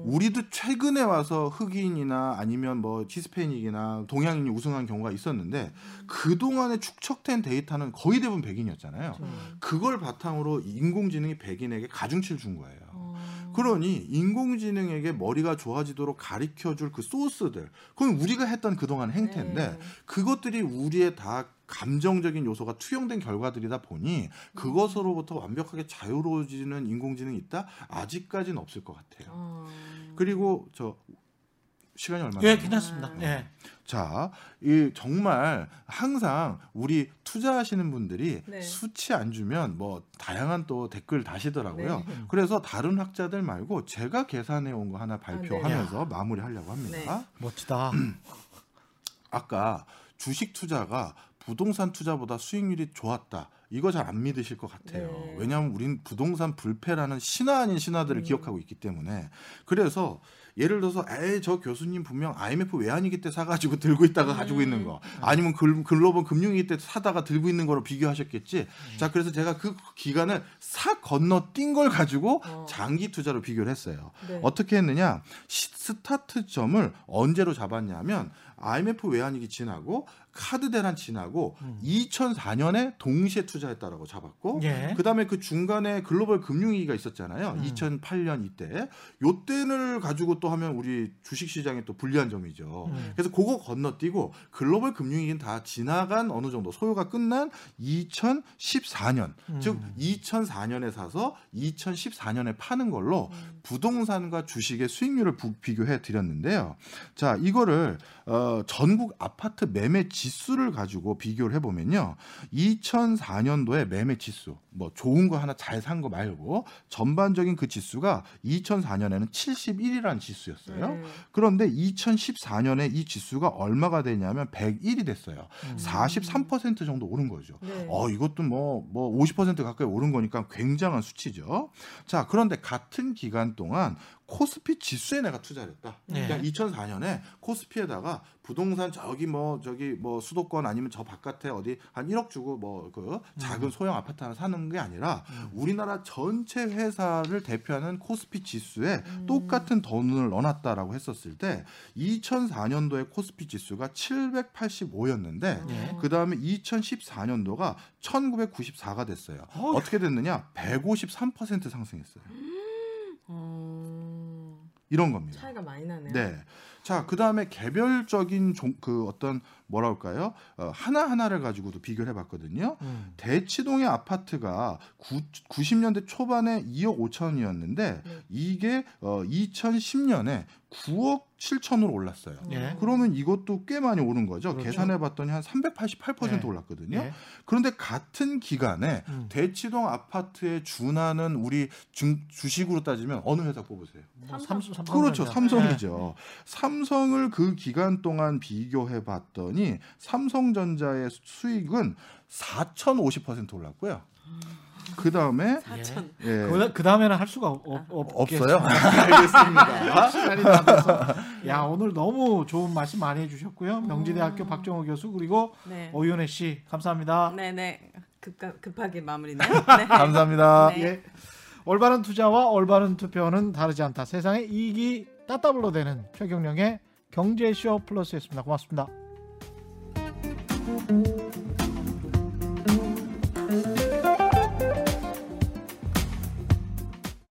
우리도 최근에 와서 흑인이나 아니면 뭐 히스패닉이나 동양인이 우승한 경우가 있었는데 그 동안에 축적된 데이터는 거의 대부분 백인이었잖아요. 음. 그걸 바탕으로 인공지능이 백인에게 가중치를 준 거예요. 어. 그러니 인공지능에게 머리가 좋아지도록 가르쳐 줄 그 소스들 그건 우리가 했던 그동안 행태인데 네. 그것들이 우리의 다 감정적인 요소가 투영된 결과들이다 보니 그것으로부터 완벽하게 자유로워지는 인공지능이 있다? 아직까지는 없을 것 같아요. 어. 그리고 저 시간이 얼마 예? 괜찮습니다. 예. 자, 이 정말 항상 우리 투자하시는 분들이 네. 수치 안 주면 뭐 다양한 또 댓글 다시더라고요. 네. 그래서 다른 학자들 말고 제가 계산해 온 거 하나 발표하면서 네. 마무리하려고 합니다. 네. 멋지다. 아까 주식 투자가 부동산 투자보다 수익률이 좋았다. 이거 잘 안 믿으실 것 같아요. 네. 왜냐하면 우린 부동산 불패라는 신화 아닌 신화들을 음. 기억하고 있기 때문에 그래서 예를 들어서 에이 저 교수님 분명 IMF 외환위기 때 사가지고 들고 있다가 가지고 음. 있는 거 아니면 글, 글로벌 금융위기 때 사다가 들고 있는 거로 비교하셨겠지. 음. 자 그래서 제가 그 기간을 싹 건너 뛴 걸 가지고 어. 장기 투자로 비교를 했어요. 네. 어떻게 했느냐? 시- 스타트점을 언제로 잡았냐면 IMF 외환위기 지나고 카드 대란 지나고 음. 2004년에 동시에 투자했다라고 잡았고 예. 그다음에 그 중간에 글로벌 금융위기가 있었잖아요. 음. 2008년 이때 요때를 가지고 또 하면 우리 주식 시장이 또 불리한 점이죠. 음. 그래서 그거 건너뛰고 글로벌 금융위기는 다 지나간 어느 정도 소요가 끝난 2014년 음. 즉 2004년에 사서 2014년에 파는 걸로 음. 부동산과 주식의 수익률을 부- 비교해 드렸는데요. 자, 이거를 어, 전국 아파트 매매 지수를 가지고 비교를 해보면요. 2004년도에 매매 지수, 뭐 좋은 거 하나 잘 산 거 말고 전반적인 그 지수가 2004년에는 71이라는 지수였어요. 네. 그런데 2014년에 이 지수가 얼마가 되냐면 101이 됐어요. 음. 43% 정도 오른 거죠. 네. 어, 이것도 뭐, 뭐 50% 가까이 오른 거니까 굉장한 수치죠. 자, 그런데 같은 기간 동안 코스피 지수에 내가 투자를 했다. 네. 그러니까 2004년에 코스피에다가 부동산 저기 뭐 저기 뭐 수도권 아니면 저 바깥에 어디 한 1억 주고 뭐 그 작은 소형 아파트 하나 사는 게 아니라 우리나라 전체 회사를 대표하는 코스피 지수에 음. 똑같은 돈을 넣어놨다라고 했었을 때 2004년도에 코스피 지수가 785였는데 예. 그 다음에 2014년도가 1994가 됐어요. 어떻게 됐느냐? 153% 상승했어요. 어. 이런 겁니다. 차이가 많이 나네요. 네. 자, 그 다음에 개별적인 종, 그 어떤 뭐랄까요? 어, 하나 하나를 가지고도 비교를 해 봤거든요. 음. 대치동의 아파트가 구, 90년대 초반에 2억 5천이었는데 네. 이게 어, 2010년에 9억 7천으로 올랐어요. 예. 그러면 이것도 꽤 많이 오른 거죠. 그렇죠. 계산해 봤더니 한 388% 네. 올랐거든요. 예. 그런데 같은 기간에 음. 대치동 아파트에 준하는 우리 중, 주식으로 따지면 어느 회사 뽑으세요? 뭐 삼성. 삼성, 그렇죠. 삼성이죠. 삼성을 그 기간 동안 비교해 봤더니 삼성전자의 수익은 4,050% 올랐고요. 그 다음에 사천. 예. 그, 그 다음에는 할 수가 없, 없, 없어요? 알겠습니다. 시간이 다 돼서. 야 오늘 너무 좋은 말씀 많이 해주셨고요. 명지대학교 박정호 교수 그리고 네. 오윤혜 씨 감사합니다. 네네. 급가, 급하게 마무리네요. 네. 감사합니다. 네. 예. 올바른 투자와 올바른 투표는 다르지 않다. 세상에 이익이 따따블로 되는 최경령의 경제쇼 플러스였습니다. 고맙습니다.